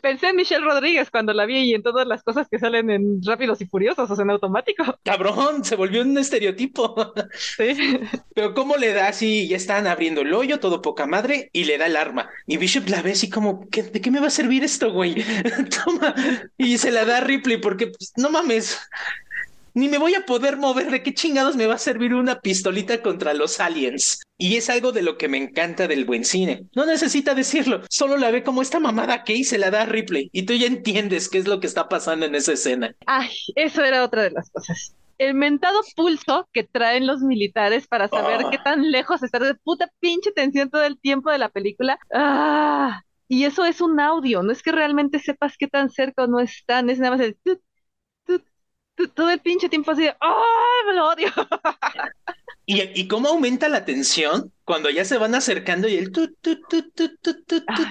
Pensé en Michelle Rodríguez cuando la vi y en todas las cosas que salen en Rápidos y Furiosos, o sea, en automático. Cabrón, se volvió un estereotipo. Sí. Pero ¿cómo le da así? Ya están abriendo el hoyo, todo poca madre, y le da el arma. Y Bishop la ve así como, ¿qué, ¿de qué me va a servir esto, güey? Toma. Y se la da a Ripley porque, pues, no mames ni me voy a poder mover. ¿De qué chingados me va a servir una pistolita contra los aliens? Y es algo de lo que me encanta del buen cine. No necesita decirlo, solo la ve como esta mamada que se la da a Ripley. Y tú ya entiendes qué es lo que está pasando en esa escena. Ay, eso era otra de las cosas. El mentado pulso que traen los militares para saber oh. qué tan lejos está de puta pinche tensión todo el tiempo de la película. Ah, y eso es un audio, no es que realmente sepas qué tan cerca o no están, es nada más el tut, todo el pinche tiempo así de ¡ay, me lo odio! ¿Y, ¿Y cómo aumenta la tensión cuando ya se van acercando y el tu, tu, tu, tu, tu, tu.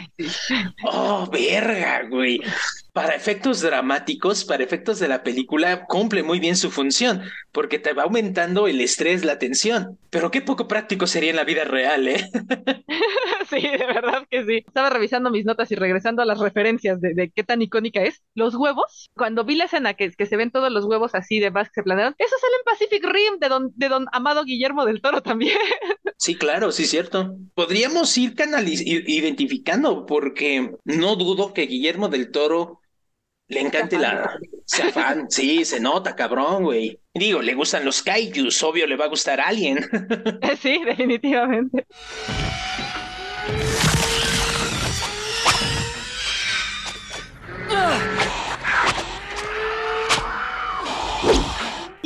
Oh, verga, güey. Para efectos dramáticos, para efectos de la película, cumple muy bien su función, porque te va aumentando el estrés, la tensión. Pero qué poco práctico sería en la vida real, ¿eh? sí, de verdad que sí. Estaba revisando mis notas y regresando a las referencias de, de qué tan icónica es. Los huevos, cuando vi la escena que, que se ven todos los huevos así de Basque se planearon, eso sale en Pacific Rim de don, de don Amado Guillermo del Toro también. Sí, claro, sí, cierto. Podríamos ir canaliz identificando, porque no dudo que Guillermo del Toro le encante la. Sea fan. Sí, se nota, cabrón, güey. Digo, le gustan los kaijus, obvio le va a gustar a alguien. sí, definitivamente.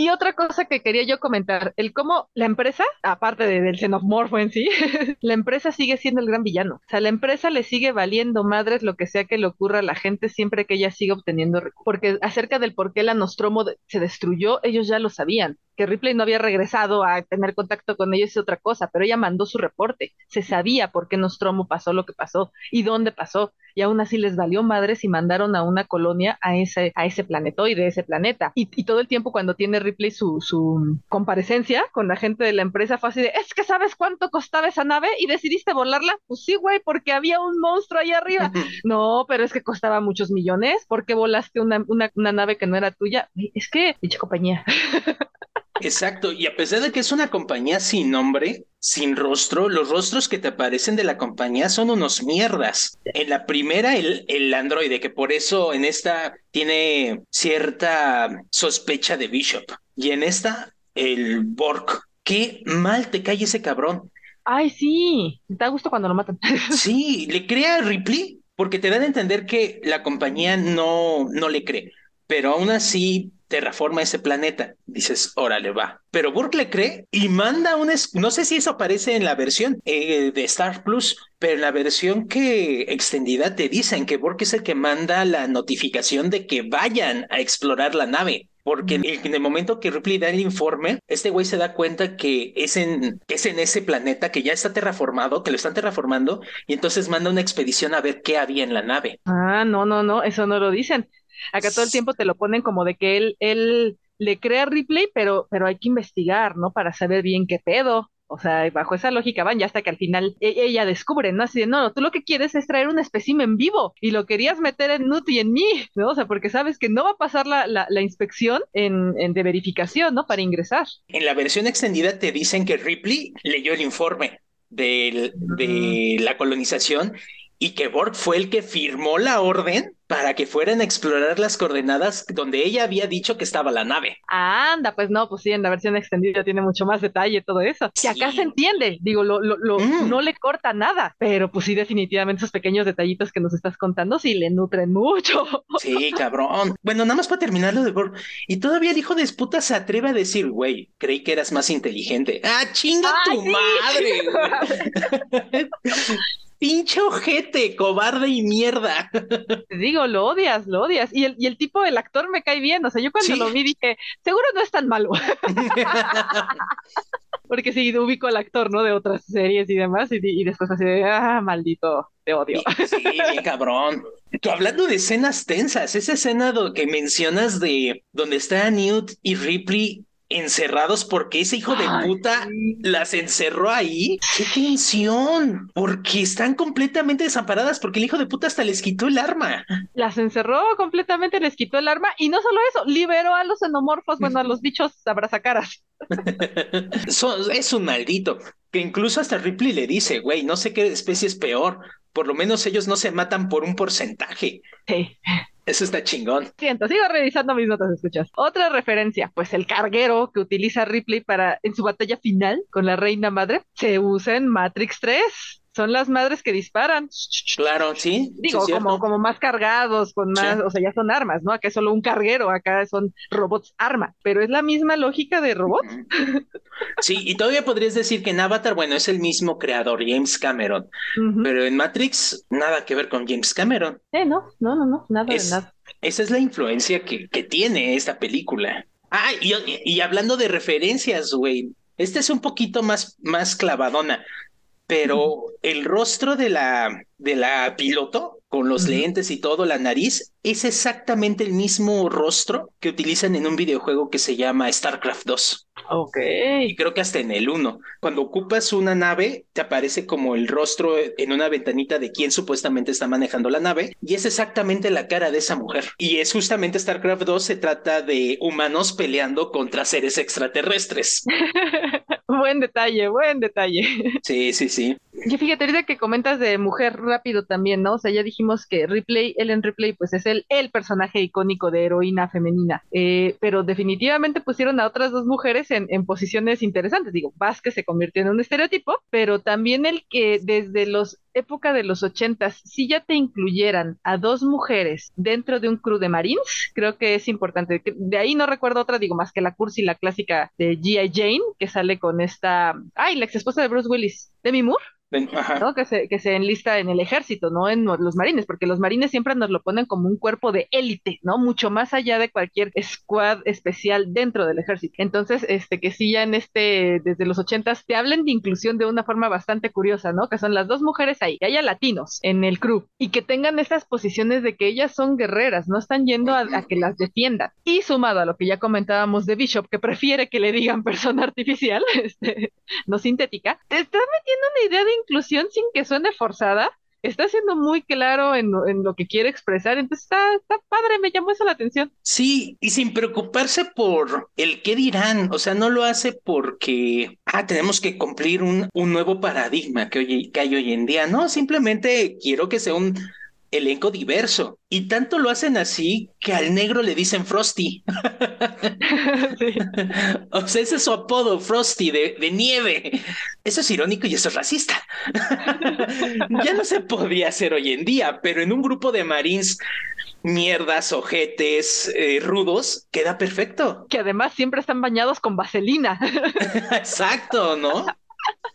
Y otra cosa que quería yo comentar, el cómo la empresa, aparte de, del xenomorfo en sí, la empresa sigue siendo el gran villano. O sea, la empresa le sigue valiendo madres lo que sea que le ocurra a la gente siempre que ella siga obteniendo recursos. Porque acerca del por qué la Nostromo se destruyó, ellos ya lo sabían. Que Ripley no había regresado a tener contacto con ellos es otra cosa, pero ella mandó su reporte. Se sabía por qué Nostromo pasó lo que pasó y dónde pasó y aún así les valió madres y mandaron a una colonia a ese, a ese planetoide, ese planeta. Y, y todo el tiempo cuando tiene Ripley su, su comparecencia con la gente de la empresa fue así de, es que sabes cuánto costaba esa nave y decidiste volarla. Pues sí, güey, porque había un monstruo ahí arriba. no, pero es que costaba muchos millones. ¿Por qué volaste una, una, una nave que no era tuya? Es que, dicha compañía. Exacto, y a pesar de que es una compañía sin nombre, sin rostro, los rostros que te aparecen de la compañía son unos mierdas. En la primera, el, el androide, que por eso en esta tiene cierta sospecha de Bishop. Y en esta, el Borg. Qué mal te cae ese cabrón. Ay, sí, da gusto cuando lo matan. sí, le crea a Ripley porque te dan a entender que la compañía no, no le cree, pero aún así terraforma ese planeta. Dices, órale, va. Pero Burke le cree y manda un... No sé si eso aparece en la versión eh, de Star Plus, pero en la versión que extendida te dicen que Burke es el que manda la notificación de que vayan a explorar la nave. Porque en el, en el, momento que Ripley da el informe, este güey se da cuenta que es, en, que es en ese planeta que ya está terraformado, que lo están terraformando, y entonces manda una expedición a ver qué había en la nave. Ah, no, no, no, eso no lo dicen. Acá todo el tiempo te lo ponen como de que él, él le crea a Ripley, pero, pero hay que investigar, ¿no? Para saber bien qué pedo. O sea, bajo esa lógica van ya hasta que al final e- ella descubre, ¿no? Así de, no, tú lo que quieres es traer un espécimen vivo y lo querías meter en Nut y en mí, ¿no? O sea, porque sabes que no va a pasar la, la, la inspección en, en de verificación, ¿no? Para ingresar. En la versión extendida te dicen que Ripley leyó el informe del- de la colonización y que Borg fue el que firmó la orden para que fueran a explorar las coordenadas donde ella había dicho que estaba la nave. Anda, pues no, pues sí, en la versión extendida tiene mucho más detalle todo eso. Que acá Sí. se entiende, digo, lo, lo, lo- Mm. no le corta nada, pero pues sí, definitivamente esos pequeños detallitos que nos estás contando sí le nutren mucho. Sí, cabrón. Bueno, nada más para terminar lo de Borg. Y todavía el hijo de puta se atreve a decir, güey, creí que eras más inteligente. ¡Ah, chinga ¡Ay, tu sí! madre! Pinche ojete, cobarde y mierda. Te digo, lo odias, lo odias. Y el, y el tipo, el actor me cae bien. O sea, yo cuando Sí. lo vi dije, seguro no es tan malo. Porque sí, ubico al actor, ¿no? De otras series y demás. Y, y después así de, ah, maldito, te odio. Sí, bien cabrón. Tú hablando de escenas tensas, esa escena que mencionas de donde está Newt y Ripley encerrados porque ese hijo de puta las encerró ahí. ¡Qué tensión! Porque están completamente desamparadas porque el hijo de puta hasta les quitó el arma. Las encerró completamente, les quitó el arma. Y no solo eso, liberó a los xenomorfos, bueno, a los bichos abrazacaras. So- es un maldito. Que incluso hasta Ripley le dice, güey, no sé qué especie es peor. Por lo menos ellos no se matan por un porcentaje. Sí. Eso está chingón. Siento, sigo revisando mis notas, escuchas. Otra referencia, pues el carguero que utiliza Ripley para en su batalla final con la reina madre se usa en Matrix 3. Son las madres que disparan. Claro, sí. Digo, como, como más cargados, con más, Sí. o sea, ya son armas, ¿no? Acá es solo un carguero, acá son robots arma, pero es la misma lógica de robots. Sí, y todavía podrías decir que en Avatar, bueno, es el mismo creador, James Cameron, pero en Matrix, nada que ver con James Cameron. Eh, no, no, no, no, nada Es- de nada. Esa es la influencia que, que tiene esta película. Ah, y, y hablando de referencias, güey, esta es un poquito más, más clavadona, pero el rostro de la, de la piloto, con los lentes y todo, la nariz, es exactamente el mismo rostro que utilizan en un videojuego que se llama StarCraft 2. Ok. Y creo que hasta en el 1. Cuando ocupas una nave, te aparece como el rostro en una ventanita de quien supuestamente está manejando la nave. Y es exactamente la cara de esa mujer. Y es justamente StarCraft 2, se trata de humanos peleando contra seres extraterrestres. buen detalle, buen detalle. Sí, sí, sí. Y fíjate, ahorita que comentas de mujer rápido también, ¿no? O sea, ya dijimos que Ripley, Ellen Ripley, pues es el, el personaje icónico de heroína femenina. Eh, pero definitivamente pusieron a otras dos mujeres en, posiciones interesantes. Digo, Vázquez se convirtió en un estereotipo, pero también el que desde los época de los ochentas, si ya te incluyeran a dos mujeres dentro de un crew de Marines, creo que es importante. De ahí no recuerdo otra, digo, más que la cursi, la clásica de G.I. Jane, que sale con esta, ay, la ex esposa de Bruce Willis, Demi Moore. ¿no? Que se, que se enlista en el ejército, no en los marines, porque los marines siempre nos lo ponen como un cuerpo de élite, ¿no? Mucho más allá de cualquier squad especial dentro del ejército. Entonces, este, que sí ya en este, desde los ochentas, te hablen de inclusión de una forma bastante curiosa, ¿no? Que son las dos mujeres ahí, que haya latinos en el crew, y que tengan estas posiciones de que ellas son guerreras, no están yendo a, a que las defiendan. Y sumado a lo que ya comentábamos de Bishop, que prefiere que le digan persona artificial, este, no sintética, te estás metiendo una idea de inclusión sin que suene forzada. Está siendo muy claro en, en lo que quiere expresar, entonces está, está padre, me llamó eso la atención. Sí, y sin preocuparse por el qué dirán, o sea, no lo hace porque, ah, tenemos que cumplir un, un nuevo paradigma que, hoy, que hay hoy en día, no, simplemente quiero que sea un elenco diverso. Y tanto lo hacen así que al negro le dicen Frosty. Sí. O sea, ese es su apodo, Frosty, de, de nieve. Eso es irónico y eso es racista. Ya no se podía hacer hoy en día, pero en un grupo de marines mierdas, ojetes, eh, rudos, queda perfecto. Que además siempre están bañados con vaselina Exacto, ¿no?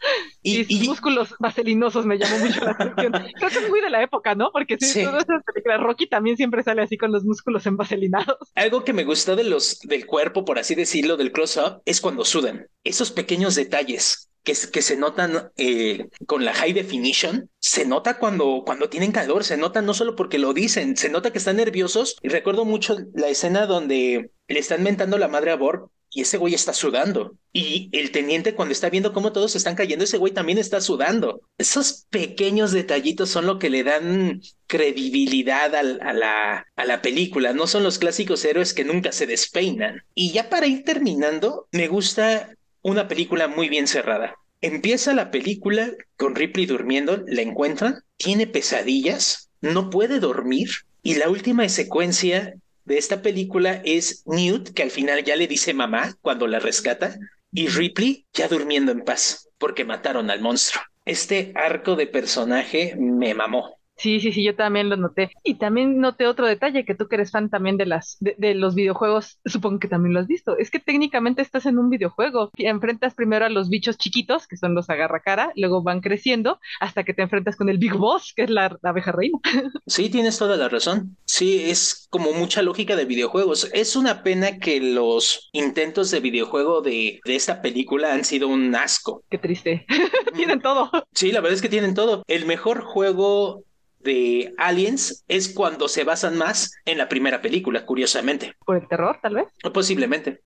y, Y, sus y- músculos vaselinosos me llamó mucho la atención. Creo que es muy de la época, ¿no? Porque sí, Sí. todas esas películas, Rocky también siempre sale así con los músculos envaselinados. algo que me gustó de los del cuerpo, por así decirlo, del close-up, es cuando sudan. Esos pequeños detalles que, que se notan eh, con la high definition, se nota cuando, cuando tienen calor, se nota no solo porque lo dicen, se nota que están nerviosos. Y recuerdo mucho la escena donde le están mentando la madre a Borg y ese güey está sudando. Y el teniente cuando está viendo cómo todos están cayendo, ese güey también está sudando. Esos pequeños detallitos son lo que le dan credibilidad a, la, a la película. No son los clásicos héroes que nunca se despeinan. Y ya para ir terminando, me gusta una película muy bien cerrada. Empieza la película con Ripley durmiendo, la encuentran, tiene pesadillas, no puede dormir y la última secuencia de esta película es Newt, que al final ya le dice mamá cuando la rescata, y Ripley ya durmiendo en paz porque mataron al monstruo. Este arco de personaje me mamó. Sí, sí, sí, yo también lo noté. Y también noté otro detalle, que tú que eres fan también de las de, los videojuegos, supongo que también lo has visto. Es que técnicamente estás en un videojuego. Y enfrentas primero a los bichos chiquitos, que son los agarra cara, luego van creciendo hasta que te enfrentas con el Big Boss, que es la, abeja reina. Sí, tienes toda la razón. Sí, es como mucha lógica de videojuegos. Es una pena que los intentos de videojuego de, de esta película han sido un asco. Qué triste. tienen todo. Sí, la verdad es que tienen todo. El mejor juego de Aliens es cuando se basan más en la primera película, curiosamente. ¿Por el terror, tal vez? Posiblemente.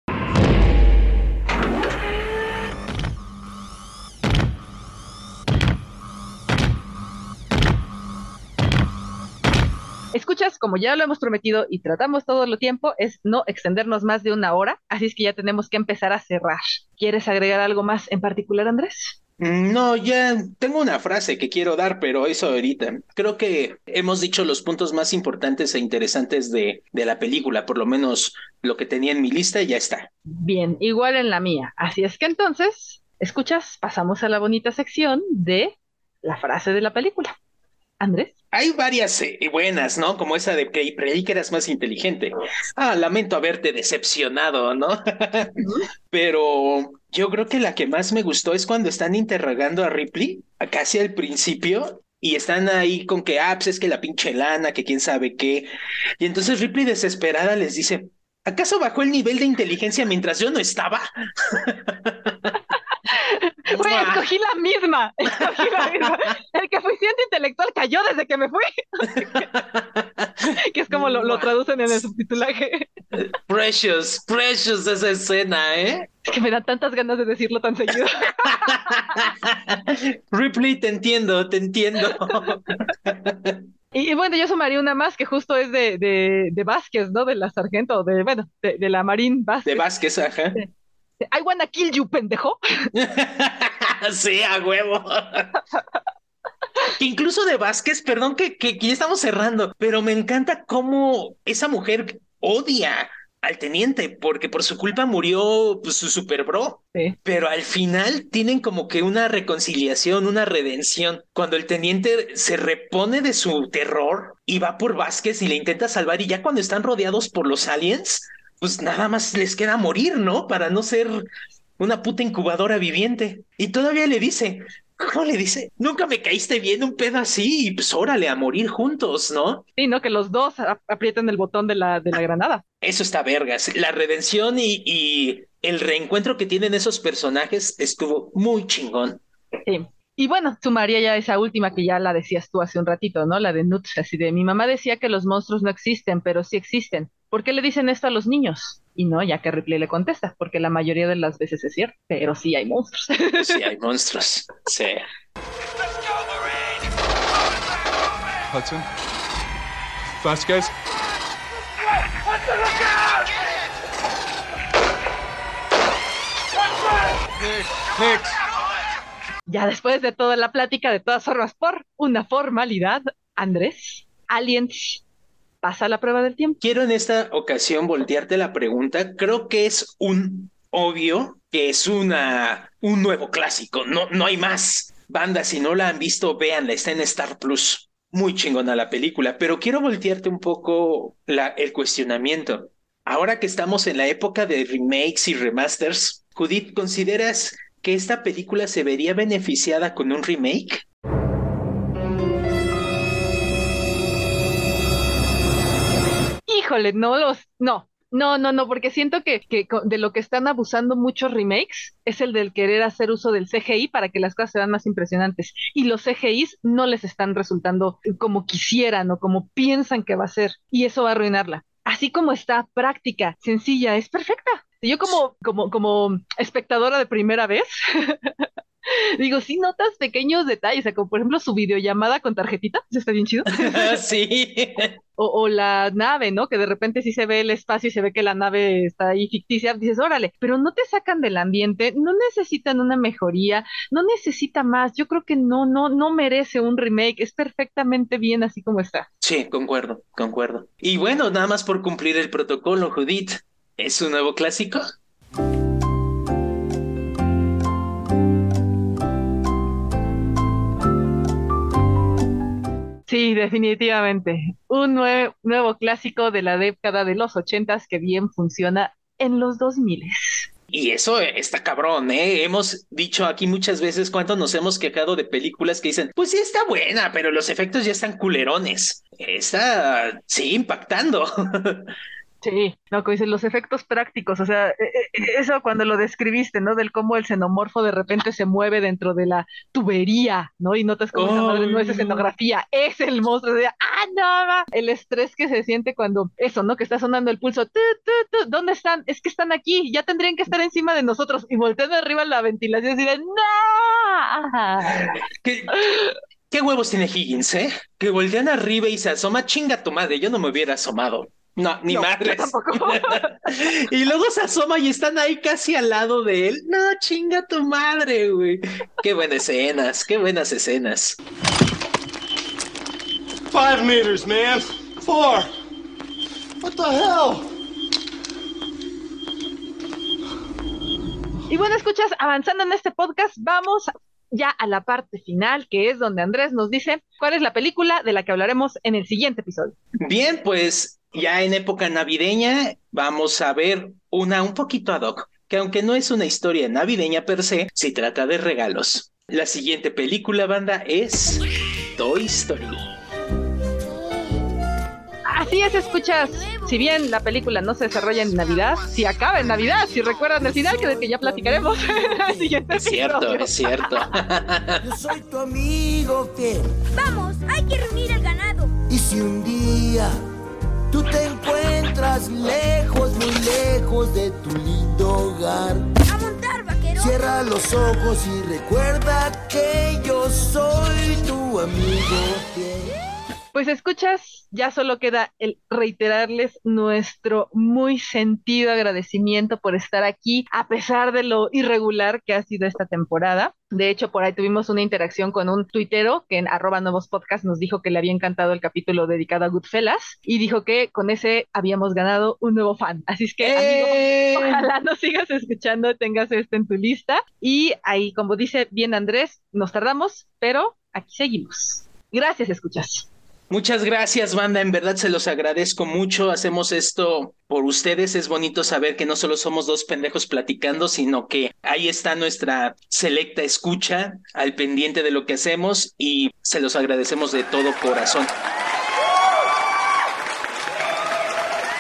Escuchas, como ya lo hemos prometido y tratamos todo el tiempo, es no extendernos más de una hora, así es que ya tenemos que empezar a cerrar. ¿Quieres agregar algo más en particular, Andrés? Mm, no, ya tengo una frase que quiero dar, pero eso ahorita. Creo que hemos dicho los puntos más importantes e interesantes de, de la película, por lo menos lo que tenía en mi lista ya está. Bien, igual en la mía. Así es que entonces, escuchas, pasamos a la bonita sección de la frase de la película. Andrés. Hay varias eh, buenas, ¿no? Como esa de que creí que eras más inteligente. Ah, lamento haberte decepcionado, ¿no? Pero yo creo que la que más me gustó es cuando están interrogando a Ripley, casi al principio, y están ahí con que, ah, pues es que la pinche lana, que quién sabe qué. Y entonces Ripley desesperada les dice, ¿acaso bajó el nivel de inteligencia mientras yo no estaba? Güey, escogí la misma. Escogí la misma. El coeficiente intelectual cayó desde que me fui. que es como lo, lo, traducen en el subtitulaje. Precious, precious esa escena, ¿eh? Es que me da tantas ganas de decirlo tan seguido. Ripley, te entiendo, te entiendo. Y, bueno, yo sumaría una más que justo es de, de, de Vázquez, ¿no? De la sargento, de, bueno, de, de la Marín Vázquez. De Vázquez, ajá. I wanna kill you, pendejo. sí, a huevo. Incluso de Vázquez, perdón que, que, ya estamos cerrando, pero me encanta cómo esa mujer odia al teniente, porque por su culpa murió pues, su super bro. Pero al final tienen como que una reconciliación, una redención. Cuando el teniente se repone de su terror y va por Vázquez y le intenta salvar, y ya cuando están rodeados por los aliens, pues nada más les queda morir, ¿no? Para no ser una puta incubadora viviente. Y todavía le dice, ¿cómo le dice? Nunca me caíste bien un pedo así, y pues órale, a morir juntos, ¿no? Sí, ¿no? Que los dos aprietan el botón de la, de la granada. Eso está vergas. La redención y, y el reencuentro que tienen esos personajes estuvo muy chingón. Sí. Y bueno, sumaría ya esa última que ya la decías tú hace un ratito, ¿no? La de Nuts, así de mi mamá decía que los monstruos no existen, pero sí existen. ¿Por qué le dicen esto a los niños? Y no, ya que Ripley le contesta, porque la mayoría de las veces es cierto, pero sí hay monstruos. Sí hay monstruos, sí. Hudson? Vasquez? Ya después de toda la plática, de todas formas, por una formalidad, Andrés, Aliens pasa la prueba del tiempo. Quiero en esta ocasión voltearte la pregunta. Creo que es un obvio que es una un nuevo clásico. No, no hay más. Banda, si no la han visto, véanla, está en Star Plus. Muy chingona la película, pero quiero voltearte un poco el cuestionamiento. Ahora que estamos en la época de remakes y remasters, Judith, ¿consideras que esta película se vería beneficiada con un remake? Híjole, no los, no, no, no, no, porque siento que, de lo que están abusando muchos remakes es el del querer hacer uso del CGI para que las cosas sean más impresionantes. Y los CGIs no les están resultando como quisieran o como piensan que va a ser. Y eso va a arruinarla. Así como está práctica, sencilla, es perfecta. Yo como, como, como espectadora de primera vez, Digo, sí notas pequeños detalles, o sea, como por ejemplo su videollamada con tarjetita, eso está bien chido. sí. O, o, la nave, ¿no? Que de repente sí se ve el espacio y se ve que la nave está ahí ficticia, dices, órale, pero no te sacan del ambiente, no necesitan una mejoría, no necesita más, yo creo que no, no, no merece un remake, es perfectamente bien así como está. Sí, concuerdo, concuerdo. Y bueno, nada más por cumplir el protocolo, Judith, ¿es un nuevo clásico? Sí, definitivamente. Un nuevo clásico de la década de los ochentas que bien funciona en los dos miles. Y eso está cabrón, ¿eh? Hemos dicho aquí muchas veces cuánto nos hemos quejado de películas que dicen, pues sí está buena, pero los efectos ya están culerones. Está, sí, impactando. Sí, no, como dicen los efectos prácticos, o sea, e, e, eso cuando lo describiste, ¿no? Del cómo el xenomorfo de repente se mueve dentro de la tubería, ¿no? Y notas como esa madre no es escenografía, es el monstruo, de, ah, no, el estrés que se siente cuando eso, ¿no? Que está sonando el pulso, ¿dónde están? Es que están aquí, ya tendrían que estar encima de nosotros, y voltean arriba la ventilación y dicen, ¡no! ¿Qué, ¿Qué huevos tiene Higgins, eh? Que voltean arriba y se asoma, chinga tu madre, yo no me hubiera asomado. No, ni madre. y luego se asoma y están ahí casi al lado de él. No, chinga tu madre, güey. Qué buenas escenas, qué buenas escenas. Five meters, man. Four. What the hell? Y bueno, escuchas, avanzando en este podcast, vamos ya a la parte final, que es donde Andrés nos dice cuál es la película de la que hablaremos en el siguiente episodio. Bien, pues ya en época navideña vamos a ver una un poquito ad hoc, que aunque no es una historia navideña per se, se trata de regalos. La siguiente película, banda, es Toy Story. Así es, escuchas. Si bien la película no se desarrolla en Navidad, si acaba en Navidad, si recuerdan el final, que del que ya platicaremos. es cierto, es cierto. Yo soy tu amigo fiel. Vamos, hay que reunir el ganado. Y si un día Tú te encuentras lejos, muy lejos de tu lindo hogar. A montar, vaquero. Cierra los ojos y recuerda que yo soy tu amigo Pues escuchas, ya solo queda el reiterarles nuestro muy sentido agradecimiento por estar aquí, a pesar de lo irregular que ha sido esta temporada. De hecho, por ahí tuvimos una interacción con un tuitero que en arroba nuevos podcast nos dijo que le había encantado el capítulo dedicado a Goodfellas y dijo que con ese habíamos ganado un nuevo fan. Así es que, amigo, ¡Eh! ojalá nos sigas escuchando, tengas este en tu lista. Y ahí, como dice bien Andrés, nos tardamos, pero aquí seguimos. Gracias, escuchas. Muchas gracias, banda. En verdad se los agradezco mucho. Hacemos esto por ustedes. Es bonito saber que no solo somos dos pendejos platicando, sino que ahí está nuestra selecta escucha al pendiente de lo que hacemos y se los agradecemos de todo corazón.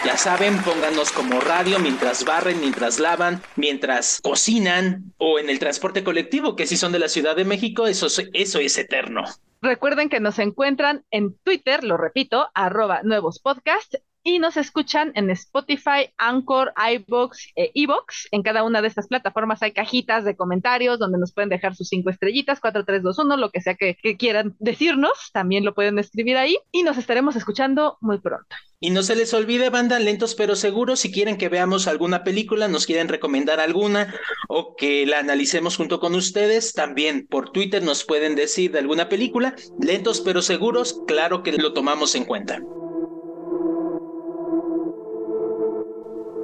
Ya saben, pónganos como radio mientras barren, mientras lavan, mientras cocinan o en el transporte colectivo, que si son de la Ciudad de México, eso, eso es eterno. Recuerden que nos encuentran en Twitter, lo repito, arroba nuevos podcast y nos escuchan en Spotify, Anchor, iBox e iBox. En cada una de estas plataformas hay cajitas de comentarios donde nos pueden dejar sus cinco estrellitas, cuatro, tres, dos, uno, lo que sea que, que quieran decirnos, también lo pueden escribir ahí y nos estaremos escuchando muy pronto. Y no se les olvide, banda, lentos pero seguros, si quieren que veamos alguna película, nos quieren recomendar alguna o que la analicemos junto con ustedes, también por Twitter nos pueden decir de alguna película, lentos pero seguros, claro que lo tomamos en cuenta.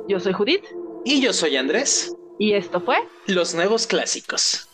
Yo soy Judith. Y yo soy Andrés. Y esto fue Los Nuevos Clásicos.